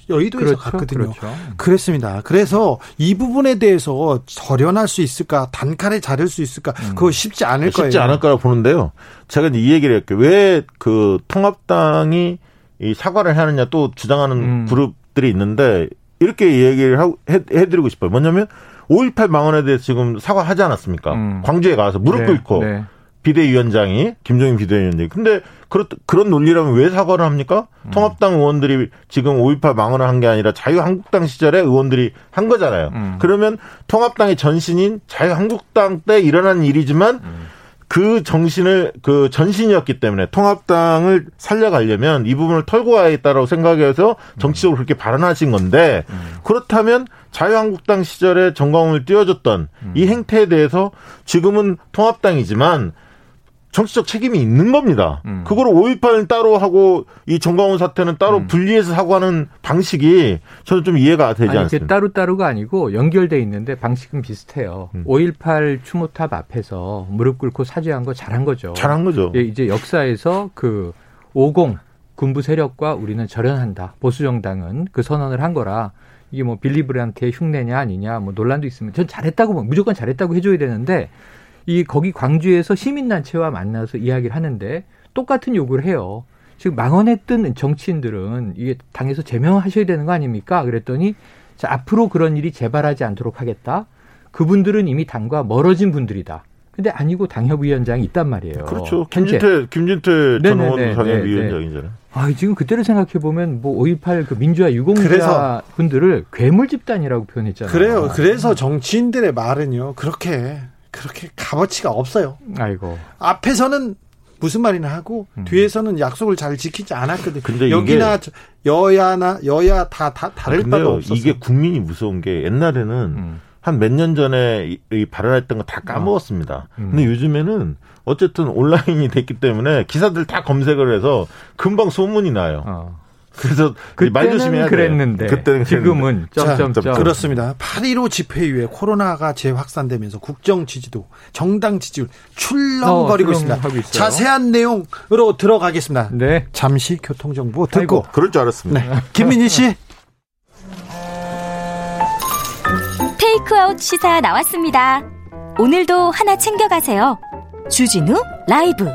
여의도에서 그렇죠, 갔거든요. 그렇죠. 그랬습니다. 그래서 이 부분에 대해서 절연할 수 있을까, 단칼에 자를 수 있을까, 음. 그거 쉽지 않을 쉽지 거예요. 쉽지 않을 거라고 보는데요. 제가 이 얘기를 할게요. 왜 그 통합당이 이 사과를 하느냐 또 주장하는 음. 그룹들이 있는데 이렇게 얘기를 하고 해, 해드리고 싶어요. 뭐냐면 5.18 망언에 대해서 지금 사과하지 않았습니까? 음. 광주에 가서 무릎 네, 꿇고 네. 비대위원장이 김종인 비대위원장이 근데 그런 그런 논리라면 왜 사과를 합니까? 음. 통합당 의원들이 지금 5.18 망언을 한 게 아니라 자유한국당 시절에 의원들이 한 거잖아요. 음. 그러면 통합당의 전신인 자유한국당 때 일어난 일이지만 음. 그 정신을 그 전신이었기 때문에 통합당을 살려가려면 이 부분을 털고 가야겠다라고 생각해서 정치적으로 그렇게 발언하신 건데 그렇다면 자유한국당 시절에 정광훈을 띄워줬던 이 행태에 대해서 지금은 통합당이지만 정치적 책임이 있는 겁니다. 음. 그걸 5.18은 따로 하고 이 정광훈 사태는 따로 음. 분리해서 사고하는 방식이 저는 좀 이해가 되지 아니, 않습니다. 따로 따로가 아니고 연결돼 있는데 방식은 비슷해요. 음. 5.18 추모탑 앞에서 무릎 꿇고 사죄한 거 잘한 거죠. 잘한 거죠. 예, 이제 역사에서 그 50 군부 세력과 우리는 절연한다. 보수 정당은 그 선언을 한 거라 이게 뭐 빌리브한테 흉내냐 아니냐 뭐 논란도 있으면 전 잘했다고 뭐 무조건 잘했다고 해줘야 되는데 이 거기 광주에서 시민단체와 만나서 이야기를 하는데 똑같은 요구를 해요. 지금 망언했던 정치인들은 이게 당에서 제명하셔야 되는 거 아닙니까? 그랬더니 자, 앞으로 그런 일이 재발하지 않도록 하겠다. 그분들은 이미 당과 멀어진 분들이다. 근데 아니고 당협위원장이 있단 말이에요. 그렇죠. 김진태, 김진태 전 의원 당협위원장이잖아요. 아, 지금 그때를 생각해 보면 뭐 5.18 그 민주화 유공자 분들을 괴물 집단이라고 표현했잖아요. 그래요. 그래서 정치인들의 말은요. 그렇게 그렇게 값어치가 없어요. 아이고. 앞에서는 무슨 말이나 하고 음. 뒤에서는 약속을 잘 지키지 않았거든. 근데 여기나 여야나 여야 다, 다 다를 바가 없었어. 이게 국민이 무서운 게 옛날에는 음. 한몇 년 전에 이, 이 발언했던 거 다 까먹었습니다. 음. 근데 요즘에는 어쨌든 온라인이 됐기 때문에 기사들 다 검색을 해서 금방 소문이 나요. 어. 그래서 말 조심해야 그랬는데 그때는 지금은 점점점 그렇습니다. 8.15 집회 이후에 코로나가 재확산되면서 국정 지지도 정당 지지율 출렁거리고 어, 있습니다. 자세한 내용으로 들어가겠습니다. 네. 잠시 교통 정보 듣고 아이고. 그럴 줄 알았습니다. 네. 김민희 씨. 테이크아웃 시사 나왔습니다. 오늘도 하나 챙겨가세요. 주진우 라이브.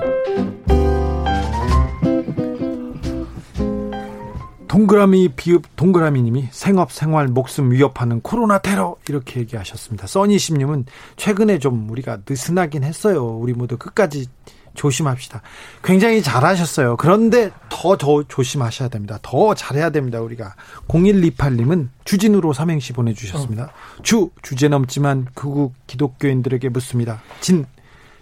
동그라미 비읍 동그라미님이 생업 생활 목숨 위협하는 코로나 테러 이렇게 얘기하셨습니다. 써니심님은 최근에 좀 우리가 느슨하긴 했어요. 우리 모두 끝까지 조심합시다. 굉장히 잘하셨어요. 그런데 더 더 조심하셔야 됩니다. 더 잘해야 됩니다. 우리가 0128님은 주진으로 삼행시 보내주셨습니다. 어. 주 주제 넘지만 극우 기독교인들에게 묻습니다. 진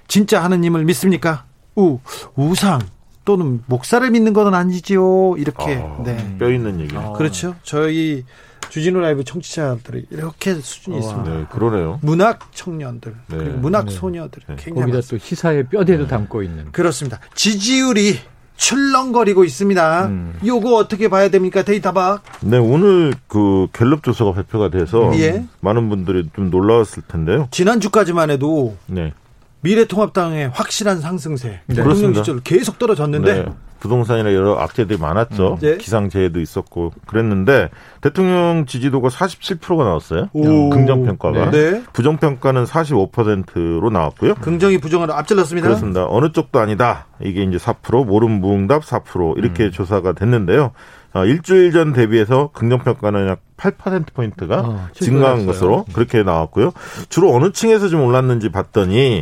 진짜 하느님을 믿습니까? 우 우상 또는 목사를 믿는 것은 아니지요. 이렇게 아, 네. 뼈 있는 얘기. 아. 그렇죠. 저희 주진우 라이브 청취자들이 이렇게 수준이 어, 있습니다. 네, 그러네요. 문학 청년들, 네. 그리고 문학 네. 소녀들 네. 굉장히 거기다 많습니다. 또 시사의 뼈대도 네. 담고 있는. 그렇습니다. 지지율이 출렁거리고 있습니다. 음. 요거 어떻게 봐야 됩니까, 데이터박? 네, 오늘 그 갤럽 조사가 발표가 돼서 예. 많은 분들이 좀 놀라웠을 텐데요. 지난주까지만 해도 네. 미래통합당의 확실한 상승세. 네. 대통령 시절 계속 떨어졌는데 네. 부동산이나 여러 악재들이 많았죠. 음. 네. 기상재해도 있었고 그랬는데 대통령 지지도가 47%가 나왔어요. 오. 긍정평가가. 네. 부정평가는 45%로 나왔고요. 긍정이 부정을 앞질렀습니다. 그렇습니다. 어느 쪽도 아니다. 이게 이제 4% 모름 무응답 4% 이렇게 음. 조사가 됐는데요. 어, 일주일 전 대비해서 긍정평가는 약 8%포인트가 어, 증가한 것으로 그렇게 나왔고요. 주로 어느 층에서 좀 올랐는지 봤더니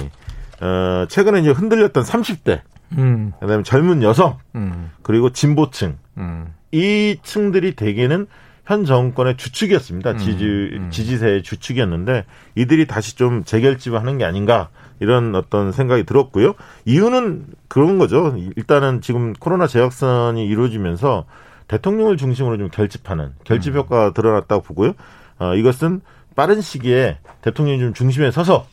어, 최근에 이제 흔들렸던 30대, 음. 그다음에 젊은 여성, 음. 그리고 진보층 음. 이 층들이 대개는 현 정권의 주축이었습니다. 음. 지지 음. 지지세의 주축이었는데 이들이 다시 좀 재결집을 하는 게 아닌가 이런 어떤 생각이 들었고요. 이유는 그런 거죠. 일단은 지금 코로나 재확산이 이루어지면서 대통령을 중심으로 좀 결집하는 결집 음. 효과가 드러났다고 보고요. 어, 이것은 빠른 시기에 대통령이 좀 중심에 서서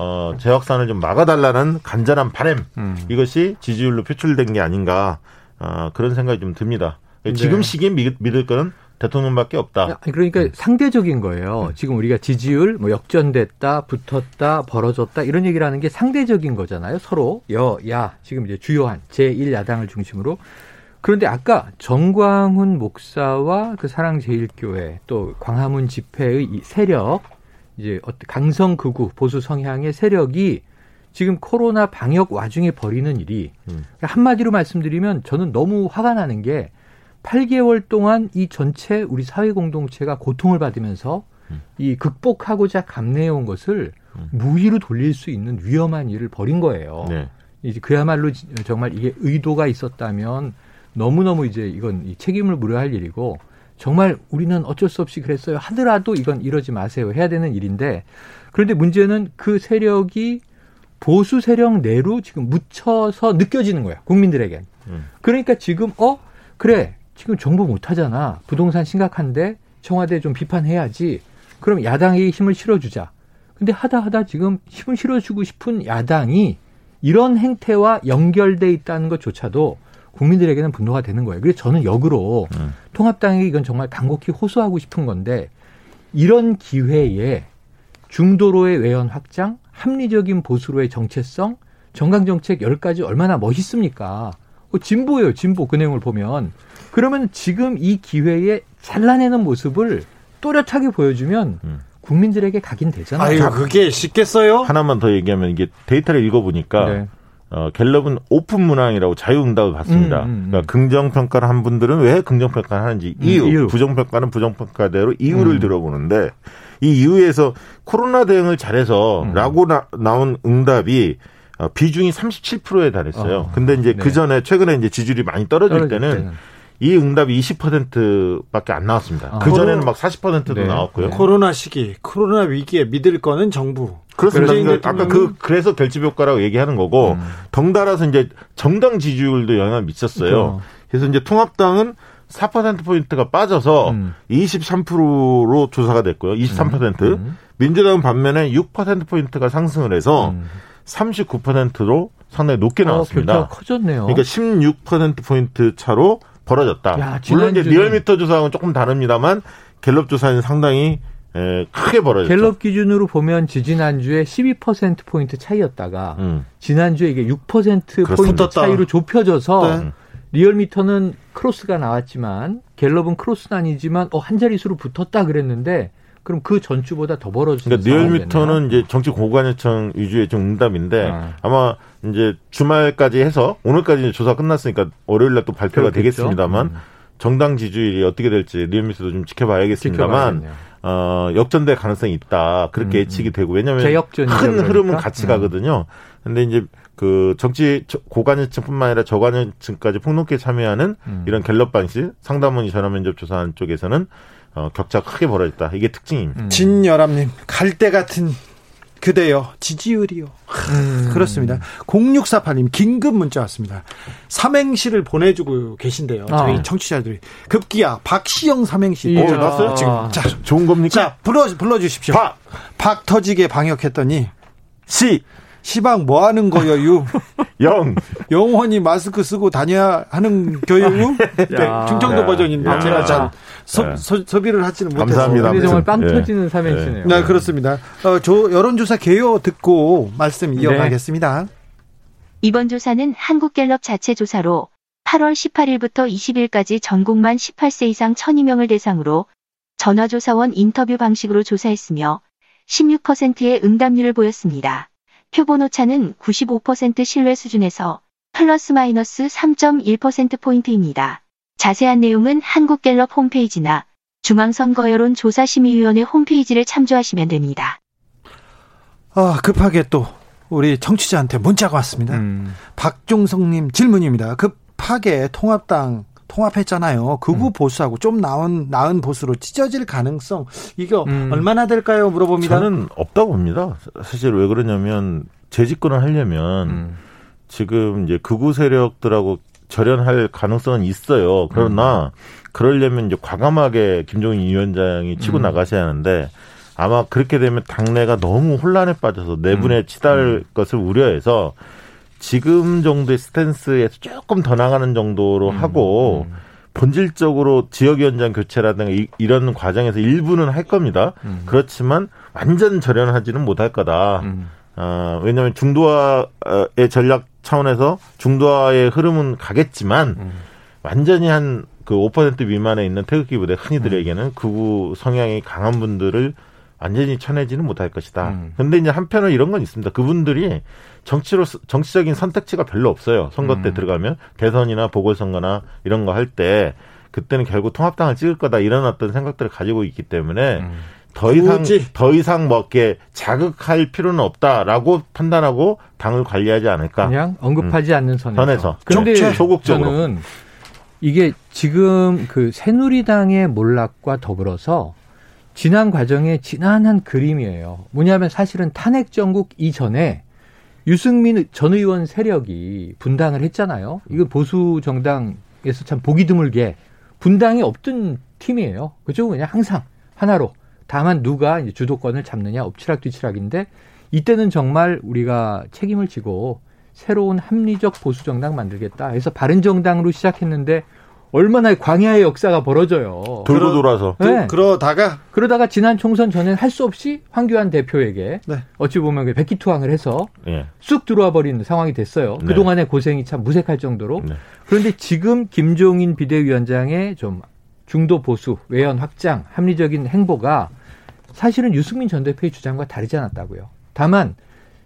어, 재확산을 좀 막아달라는 간절한 바램 음. 이것이 지지율로 표출된 게 아닌가 어, 그런 생각이 좀 듭니다. 네. 지금 시기에 믿, 믿을 거는 대통령밖에 없다. 그러니까 음. 상대적인 거예요. 음. 지금 우리가 지지율 뭐 역전됐다, 붙었다, 벌어졌다 이런 얘기를 하는 게 상대적인 거잖아요. 서로 여야 지금 이제 주요한 제1 야당을 중심으로 그런데 아까 정광훈 목사와 그 사랑제일교회 또 광화문 집회의 세력 이제 강성 극우 보수 성향의 세력이 지금 코로나 방역 와중에 벌이는 일이 음. 한마디로 말씀드리면 저는 너무 화가 나는 게 8개월 동안 이 전체 우리 사회 공동체가 고통을 받으면서 음. 이 극복하고자 감내해온 것을 음. 무위로 돌릴 수 있는 위험한 일을 벌인 거예요. 네. 이제 그야말로 정말 이게 의도가 있었다면 너무너무 이제 이건 책임을 물어야 할 일이고 정말 우리는 어쩔 수 없이 그랬어요 하더라도 이건 이러지 마세요 해야 되는 일인데 그런데 문제는 그 세력이 보수 세력 내로 지금 묻혀서 느껴지는 거야 국민들에겐. 음. 그러니까 지금 어 그래 지금 정부 못하잖아 부동산 심각한데 청와대 좀 비판해야지. 그럼 야당이 힘을 실어주자. 근데 하다 하다 지금 힘을 실어주고 싶은 야당이 이런 행태와 연결돼 있다는 것조차도 국민들에게는 분노가 되는 거예요. 그래서 저는 역으로 음. 통합당에게 이건 정말 간곡히 호소하고 싶은 건데 이런 기회에 중도로의 외연 확장, 합리적인 보수로의 정체성, 정강 정책 10가지 얼마나 멋있습니까? 어, 진보예요, 진보. 그 내용을 보면. 그러면 지금 이 기회에 잘라내는 모습을 또렷하게 보여주면 음. 국민들에게 각인 되잖아요. 아유, 그게 쉽겠어요? 하나만 더 얘기하면 이게 데이터를 읽어보니까 네. 어, 갤럽은 오픈 문항이라고 자유응답을 받습니다. 음, 음, 음. 그러니까 긍정평가를 한 분들은 왜 긍정평가를 하는지 음, 이유, 이유. 부정평가는 부정평가대로 이유를 음. 들어보는데 이 이유에서 코로나 대응을 잘해서 음. 라고 나, 나온 응답이 어, 비중이 37%에 달했어요. 어, 근데 이제 네. 그 전에 최근에 이제 지지율이 많이 떨어질 때는, 때는. 이 응답이 20%밖에 안 나왔습니다. 아, 그 전에는 막 40%도 네. 나왔고요. 코로나 시기, 코로나 위기에 믿을 거는 정부. 그렇습니다. 그러니까 아까 그 그래서 결집 효과라고 얘기하는 거고 음. 덩달아서 이제 정당 지지율도 영향을 미쳤어요. 그렇죠. 그래서 이제 통합당은 4% 포인트가 빠져서 음. 23%로 조사가 됐고요. 23%. 음. 음. 민주당은 반면에 6% 포인트가 상승을 해서 음. 39%로 상당히 높게 어, 나왔습니다. 어, 커졌네요. 그러니까 16% 포인트 차로 벌어졌다. 야, 물론 이제 리얼미터 조사하고는 조금 다릅니다만 갤럽 조사는 상당히 에, 크게 벌어졌죠. 갤럽 기준으로 보면 지지난주에 12% 포인트 차이였다가 음. 지난주에 이게 6% 포인트 차이로 좁혀져서 네. 리얼미터는 크로스가 나왔지만 갤럽은 크로스는 아니지만 어, 한 자릿수로 붙었다 그랬는데 그럼 그 전주보다 더 벌어지는 그러니까 리얼미터는 이제 정치 고관여층 위주의 좀 응답인데 아. 마 이제 주말까지 해서 오늘까지 조사 끝났으니까 월요일 날 또 발표가 그렇겠죠? 되겠습니다만 음. 정당 지지율이 어떻게 될지 리얼미터도 좀 지켜봐야겠습니다만 어, 역전될 가능성이 있다. 그렇게 음. 예측이 되고 왜냐하면 큰 흐름은 그러니까? 같이 음. 가거든요. 근데 이제 그 정치 고관여층뿐만 아니라 저관여층까지 폭넓게 참여하는 음. 이런 갤럽 방식 상담원이 전화 면접 조사하는 쪽에서는 어, 격차가 크게 벌어졌다. 이게 특징입니다. 음. 진여람님 갈때 같은 그대요 지지율이요. 음. 그렇습니다. 0648님 긴급 문자 왔습니다. 삼행시를 보내주고 계신데요. 아. 저희 청취자들이 급기야 박시영 삼행시. 어, 났어요? 지금 자 좋은 겁니까? 자 불러 불러주십시오. 박. 박 터지게 방역했더니 시. 시방 뭐 하는 거여유? 영. 영원히 마스크 쓰고 다녀야 하는 교육유? 네, 충청도 버전인데 야. 제가 잘 서, 서, 소비를 하지는 못해서. 감사합니다. 정말 빵 네. 터지는 삼행시네요. 네, 그렇습니다. 어, 저 여론조사 개요 듣고 말씀 이어가겠습니다. 네. 이번 조사는 한국갤럽 자체 조사로 8월 18일부터 20일까지 전국만 18세 이상 1002명을 대상으로 전화조사원 인터뷰 방식으로 조사했으며 16%의 응답률을 보였습니다. 표본 오차는 95% 신뢰 수준에서 플러스 마이너스 3.1%포인트입니다. 자세한 내용은 한국갤럽 홈페이지나 중앙선거여론조사심의위원회 홈페이지를 참조하시면 됩니다. 아, 급하게 또 우리 청취자한테 문자가 왔습니다. 음. 박종성님 질문입니다. 급하게 통합당 통합했잖아요. 극우 음. 보수하고 좀 나은 나은 보수로 찢어질 가능성 이거 음. 얼마나 될까요? 물어봅니다. 저는 없다고 봅니다. 사실 왜 그러냐면 재집권을 하려면 음. 지금 이제 극우 세력들하고 절연할 가능성은 있어요. 그러나 음. 그러려면 이제 과감하게 김종인 위원장이 치고 음. 나가셔야 하는데 아마 그렇게 되면 당내가 너무 혼란에 빠져서 내분에 음. 치달 것을 우려해서 지금 정도의 스탠스에서 조금 더 나가는 정도로 음, 하고 음. 본질적으로 지역위원장 교체라든가 이, 런 과정에서 일부는 할 겁니다. 음. 그렇지만 완전 절연하지는 못할 거다. 음. 어, 왜냐하면 중도화의 전략 차원에서 중도화의 흐름은 가겠지만 음. 완전히 한 그 5% 미만에 있는 태극기 부대 흔히들에게는 극우 성향이 강한 분들을 완전히 쳐내지는 못할 것이다. 음. 근데 이제 한편으로 이런 건 있습니다. 그분들이 정치로 정치적인 선택지가 별로 없어요. 선거 때 음. 들어가면 대선이나 보궐선거나 이런 거 할 때 그때는 결국 통합당을 찍을 거다 이런 어떤 생각들을 가지고 있기 때문에 음. 더 이상 굳이. 더 이상 뭐 이렇게 자극할 필요는 없다라고 판단하고 당을 관리하지 않을까. 그냥 언급하지 음. 않는 선에서. 선에서. 그런데 소극적으로. 저는 이게 지금 그 새누리당의 몰락과 더불어서 지난 과정에 지난한 그림이에요. 뭐냐면 사실은 탄핵 정국 이전에 유승민 전 의원 세력이 분당을 했잖아요. 이거 보수 정당에서 참 보기 드물게 분당이 없던 팀이에요. 그죠? 그냥 항상 하나로. 다만 누가 이제 주도권을 잡느냐 엎치락뒤치락인데 이때는 정말 우리가 책임을 지고 새로운 합리적 보수 정당 만들겠다 해서 바른 정당으로 시작했는데 얼마나 광야의 역사가 벌어져요. 돌고 돌아서. 네. 그러다가 그러다가 지난 총선 전엔 할 수 없이 황교안 대표에게 네. 어찌 보면 백기투항을 해서 네. 쑥 들어와 버리는 상황이 됐어요. 네. 그동안의 고생이 참 무색할 정도로. 네. 그런데 지금 김종인 비대위원장의 좀 중도 보수 외연 확장 합리적인 행보가 사실은 유승민 전 대표의 주장과 다르지 않았다고요. 다만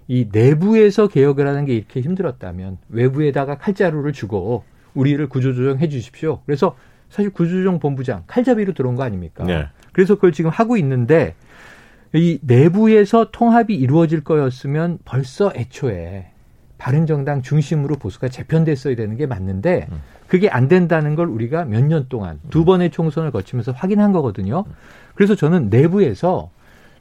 이 내부에서 개혁을 하는 게 이렇게 힘들었다면 외부에다가 칼자루를 주고 우리를 구조조정해 주십시오. 그래서 사실 구조조정 본부장 칼잡이로 들어온 거 아닙니까? 네. 그래서 그걸 지금 하고 있는데 이 내부에서 통합이 이루어질 거였으면 벌써 애초에 바른정당 중심으로 보수가 재편됐어야 되는 게 맞는데 음. 그게 안 된다는 걸 우리가 몇 년 동안 두 번의 총선을 거치면서 확인한 거거든요. 그래서 저는 내부에서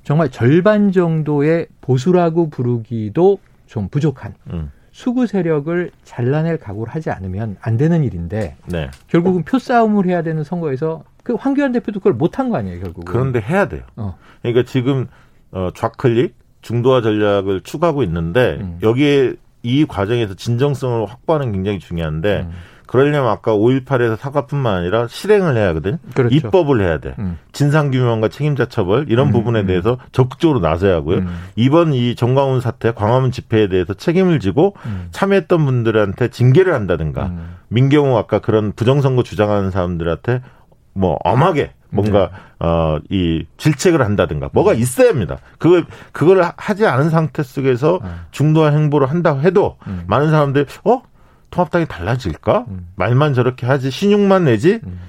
정말 절반 정도의 보수라고 부르기도 좀 부족한 음. 수구 세력을 잘라낼 각오를 하지 않으면 안 되는 일인데 네. 결국은 표 싸움을 해야 되는 선거에서 그 황교안 대표도 그걸 못한 거 아니에요 결국은. 그런데 해야 돼요. 어. 그러니까 지금 어, 좌클릭 중도화 전략을 추구하고 있는데 음. 여기에 이 과정에서 진정성을 확보하는 게 굉장히 중요한데 음. 그러려면 아까 5.18에서 사과뿐만 아니라 실행을 해야 하거든. 그렇죠. 입법을 해야 돼. 음. 진상규명과 책임자 처벌 이런 음. 부분에 음. 대해서 적극적으로 나서야 하고요. 음. 이번 이 정광훈 사태, 광화문 집회에 대해서 책임을 지고 음. 참여했던 분들한테 징계를 한다든가 음. 민경호 아까 그런 부정선거 주장하는 사람들한테 뭐 엄하게 뭔가 네. 어이 질책을 한다든가 뭐가 있어야 합니다. 그걸 그걸 하지 않은 상태 속에서 네. 중도화 행보를 한다고 해도 많은 사람들이 어 통합당이 달라질까? 음. 말만 저렇게 하지 신용만 내지? 음.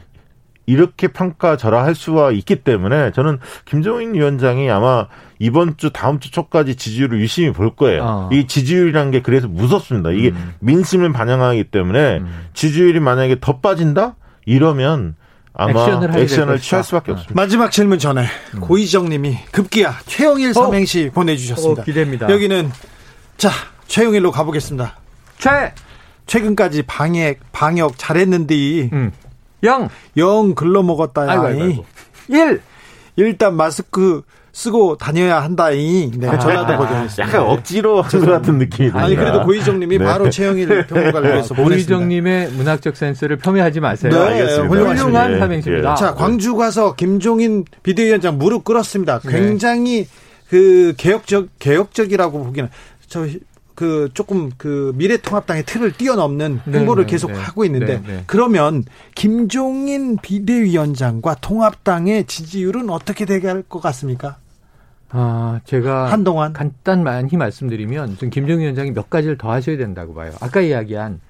이렇게 평가 절하할 수가 있기 때문에 저는 김종인 위원장이 아마 이번 주 다음 주 초까지 지지율을 유심히 볼 거예요. 어. 이 지지율이라는 게 그래서 무섭습니다. 이게 음. 민심을 반영하기 때문에 음. 지지율이 만약에 더 빠진다 이러면 아마 액션을, 액션을 취할 수밖에 어. 없습니다. 마지막 질문 전에 음. 고희정님이 급기야 최영일 어. 삼행시 어. 보내주셨습니다. 어, 기대입니다. 여기는 자 최영일로 가보겠습니다. 최 최근까지 방역 방역 잘했는데 음. 영. 영 글러 먹었다. 아이고, 아이고, 아이고. 1. 일단 마스크 쓰고 다녀야 한다이. 네, 아, 전라도 버전이었습니다. 약간 억지로 한것 같은 느낌이 듭니다. 아니 그래도 고희정님이 네. 바로 최영일 평론가를 서 고희정님의 문학적 센스를 폄훼하지 마세요. 네, 알겠습니다. 훌륭한 삼행시입니다. 자, 광주 가서 김종인 비대위원장 무릎 꿇었습니다. 네. 굉장히 네. 그 개혁적 개혁적이라고 보기는 저 그 조금 그 미래통합당의 틀을 뛰어넘는 네, 행보를 네, 계속 네, 하고 있는데 네, 네. 그러면 김종인 비대위원장과 통합당의 지지율은 어떻게 돼갈 것 같습니까? 아, 제가 한동안 간단히 말씀드리면 좀 김종인 위원장이 몇 가지를 더 하셔야 된다고 봐요. 아까 이야기한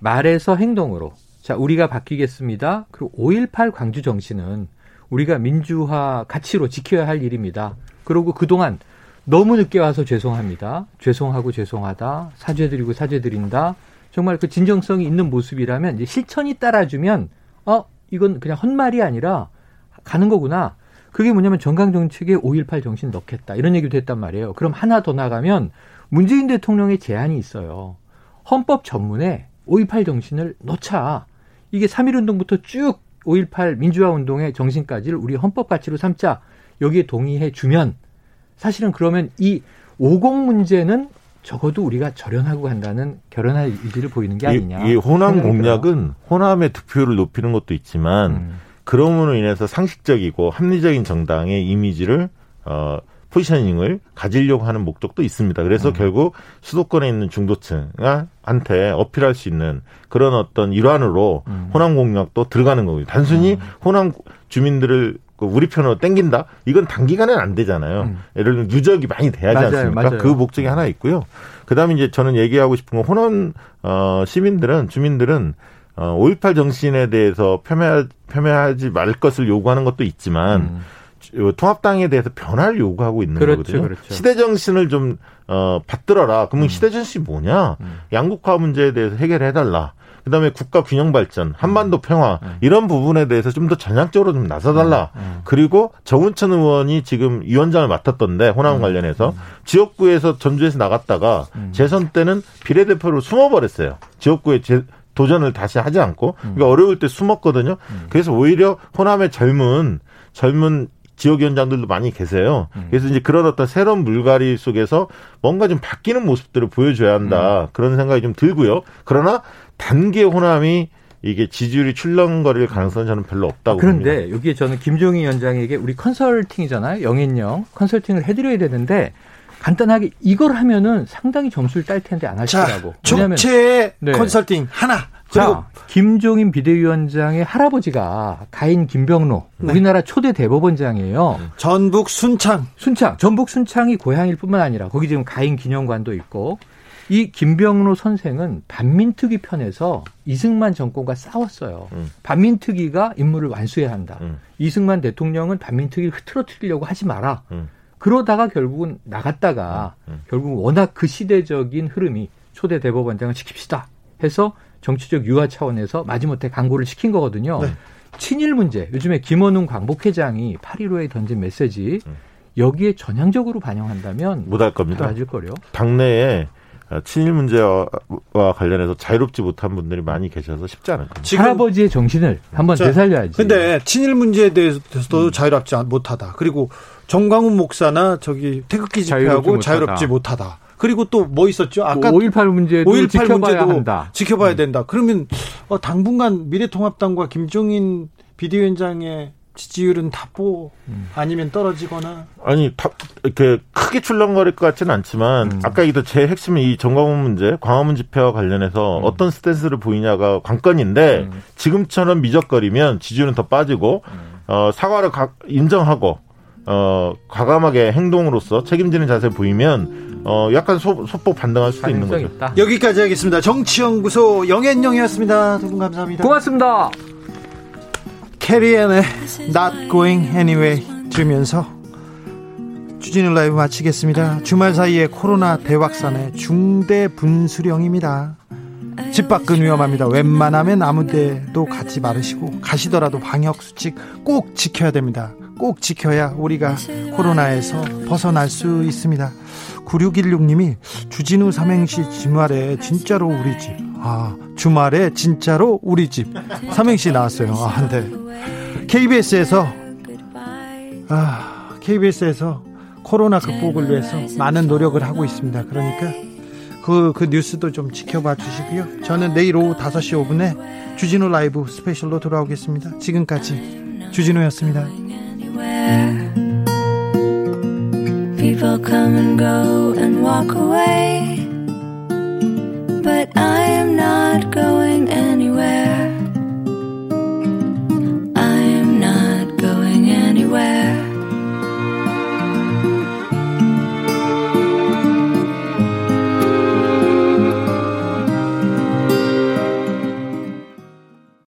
말에서 행동으로 자, 우리가 바뀌겠습니다. 그리고 5.18 광주 정신은 우리가 민주화 가치로 지켜야 할 일입니다. 그리고 그동안 너무 늦게 와서 죄송합니다. 죄송하고 죄송하다. 사죄드리고 사죄드린다. 정말 그 진정성이 있는 모습이라면 이제 실천이 따라주면 어 이건 그냥 헛말이 아니라 가는 거구나. 그게 뭐냐면 정강정책에 5.18 정신 넣겠다. 이런 얘기도 했단 말이에요. 그럼 하나 더 나가면 문재인 대통령의 제안이 있어요. 헌법 전문에 5.18 정신을 넣자. 이게 3.1운동부터 쭉 5.18 민주화 운동의 정신까지를 우리 헌법 가치로 삼자. 여기에 동의해 주면 사실은 그러면 이 오공 문제는 적어도 우리가 절연하고 간다는 결연한 의지를 보이는 게 아니냐. 이, 이 호남 공약은 호남의 득표율을 높이는 것도 있지만 음. 그럼으로 인해서 상식적이고 합리적인 정당의 이미지를 어 포지셔닝을 가지려고 하는 목적도 있습니다. 그래서 음. 결국 수도권에 있는 중도층한테 어필할 수 있는 그런 어떤 일환으로 음. 호남 공약도 들어가는 거고요. 단순히 음. 호남 주민들을 그 우리 편으로 땡긴다? 이건 단기간에는 안 되잖아요. 음. 예를 들면 누적이 많이 돼야지 맞아요, 않습니까? 맞아요. 그 목적이 하나 있고요. 그다음에 이제 저는 얘기하고 싶은 건 호남 어 시민들은 주민들은 어, 5.18 정신에 대해서 폄훼, 폄훼하지 말 것을 요구하는 것도 있지만 음. 통합당에 대해서 변화를 요구하고 있는 그렇죠, 거거든요. 그렇죠. 시대 정신을 좀 어, 받들어라. 그러면 음. 시대 정신이 뭐냐? 음. 양국화 문제에 대해서 해결해 달라. 그다음에 국가 균형 발전, 한반도 평화 음. 이런 부분에 대해서 좀 더 전향적으로 좀 나서달라. 음. 음. 그리고 정운천 의원이 지금 위원장을 맡았던데 호남 음. 관련해서 음. 지역구에서 전주에서 나갔다가 재선 때는 비례대표로 숨어버렸어요. 지역구에 제, 도전을 다시 하지 않고 그러니까 어려울 때 숨었거든요. 그래서 오히려 호남의 젊은 젊은 지역위원장들도 많이 계세요. 음. 그래서 이제 그런 어떤 새로운 물갈이 속에서 뭔가 좀 바뀌는 모습들을 보여줘야 한다. 음. 그런 생각이 좀 들고요. 그러나 단계 호남이 이게 지지율이 출렁거릴 가능성은 저는 별로 없다고 그런데 봅니다. 여기에 저는 김종희 위원장에게 우리 컨설팅이잖아요. 영인영 컨설팅을 해드려야 되는데 간단하게 이걸 하면은 상당히 점수를 딸 텐데 안 하시더라고. 총체 네. 컨설팅 하나 그리고 자, 김종인 비대위원장의 할아버지가 가인 김병로 네. 우리나라 초대 대법원장이에요. 전북 순창. 순창. 전북 순창이 고향일 뿐만 아니라 거기 지금 가인 기념관도 있고 이 김병로 선생은 반민특위 편에서 이승만 정권과 싸웠어요. 음. 반민특위가 임무를 완수해야 한다. 음. 이승만 대통령은 반민특위를 흐트러뜨리려고 하지 마라. 음. 그러다가 결국은 나갔다가 음. 음. 결국 워낙 그 시대적인 흐름이 초대 대법원장을 시킵시다 해서 정치적 유화 차원에서 마지못해 강구를 시킨 거거든요. 네. 친일 문제, 요즘에 김원웅 광복회장이 8.15에 던진 메시지 음. 여기에 전향적으로 반영한다면 못할 겁니다. 거요. 당내에 친일 문제와 관련해서 자유롭지 못한 분들이 많이 계셔서 쉽지 않을 겁니다. 지금 할아버지의 정신을 한번 자, 되살려야지. 근데 친일 문제에 대해서도 음. 자유롭지 못하다. 그리고 정광훈 목사나 저기 태극기 집회하고 자유롭지 못하다. 못하다. 그리고 또 뭐 있었죠? 아까 5.18 문제도 5.18 지켜봐야 문제도 한다. 지켜봐야 음. 된다. 그러면 어, 당분간 미래통합당과 김종인 비대위원장의 지지율은 답보 음. 아니면 떨어지거나 아니 다, 이렇게 크게 출렁거릴 것 같지는 않지만 음. 아까 얘기도 제 핵심은 이 정광훈 문제 광화문 집회와 관련해서 음. 어떤 스탠스를 보이냐가 관건인데 음. 지금처럼 미적거리면 지지율은 더 빠지고 음. 어, 사과를 가, 인정하고 어, 과감하게 행동으로서 책임지는 자세 보이면 어, 약간 소, 소폭 반등할 수도 있는 거죠. 있다. 여기까지 하겠습니다. 정치연구소 영앤영이었습니다. 두 분 감사합니다. 고맙습니다. 캐리앤의 Not Going Anyway 들으면서 주진우 라이브 마치겠습니다. 주말 사이에 코로나 대확산에 중대 분수령입니다. 집 밖은 위험합니다. 웬만하면 아무 데도 가지 말으시고 가시더라도 방역 수칙 꼭 지켜야 됩니다. 꼭 지켜야 우리가 코로나에서 벗어날 수 있습니다. 9616님이 주진우 삼행시 주말에 진짜로 우리 집. 아, 주말에 진짜로 우리 집. 삼행시 나왔어요. 아, 네. KBS에서, 아, KBS에서 코로나 극복을 위해서 많은 노력을 하고 있습니다. 그러니까 그, 그 뉴스도 좀 지켜봐 주시고요. 저는 내일 오후 5시 5분에 주진우 라이브 스페셜로 돌아오겠습니다. 지금까지 주진우였습니다. People come and go and walk away. But I am not going anywhere.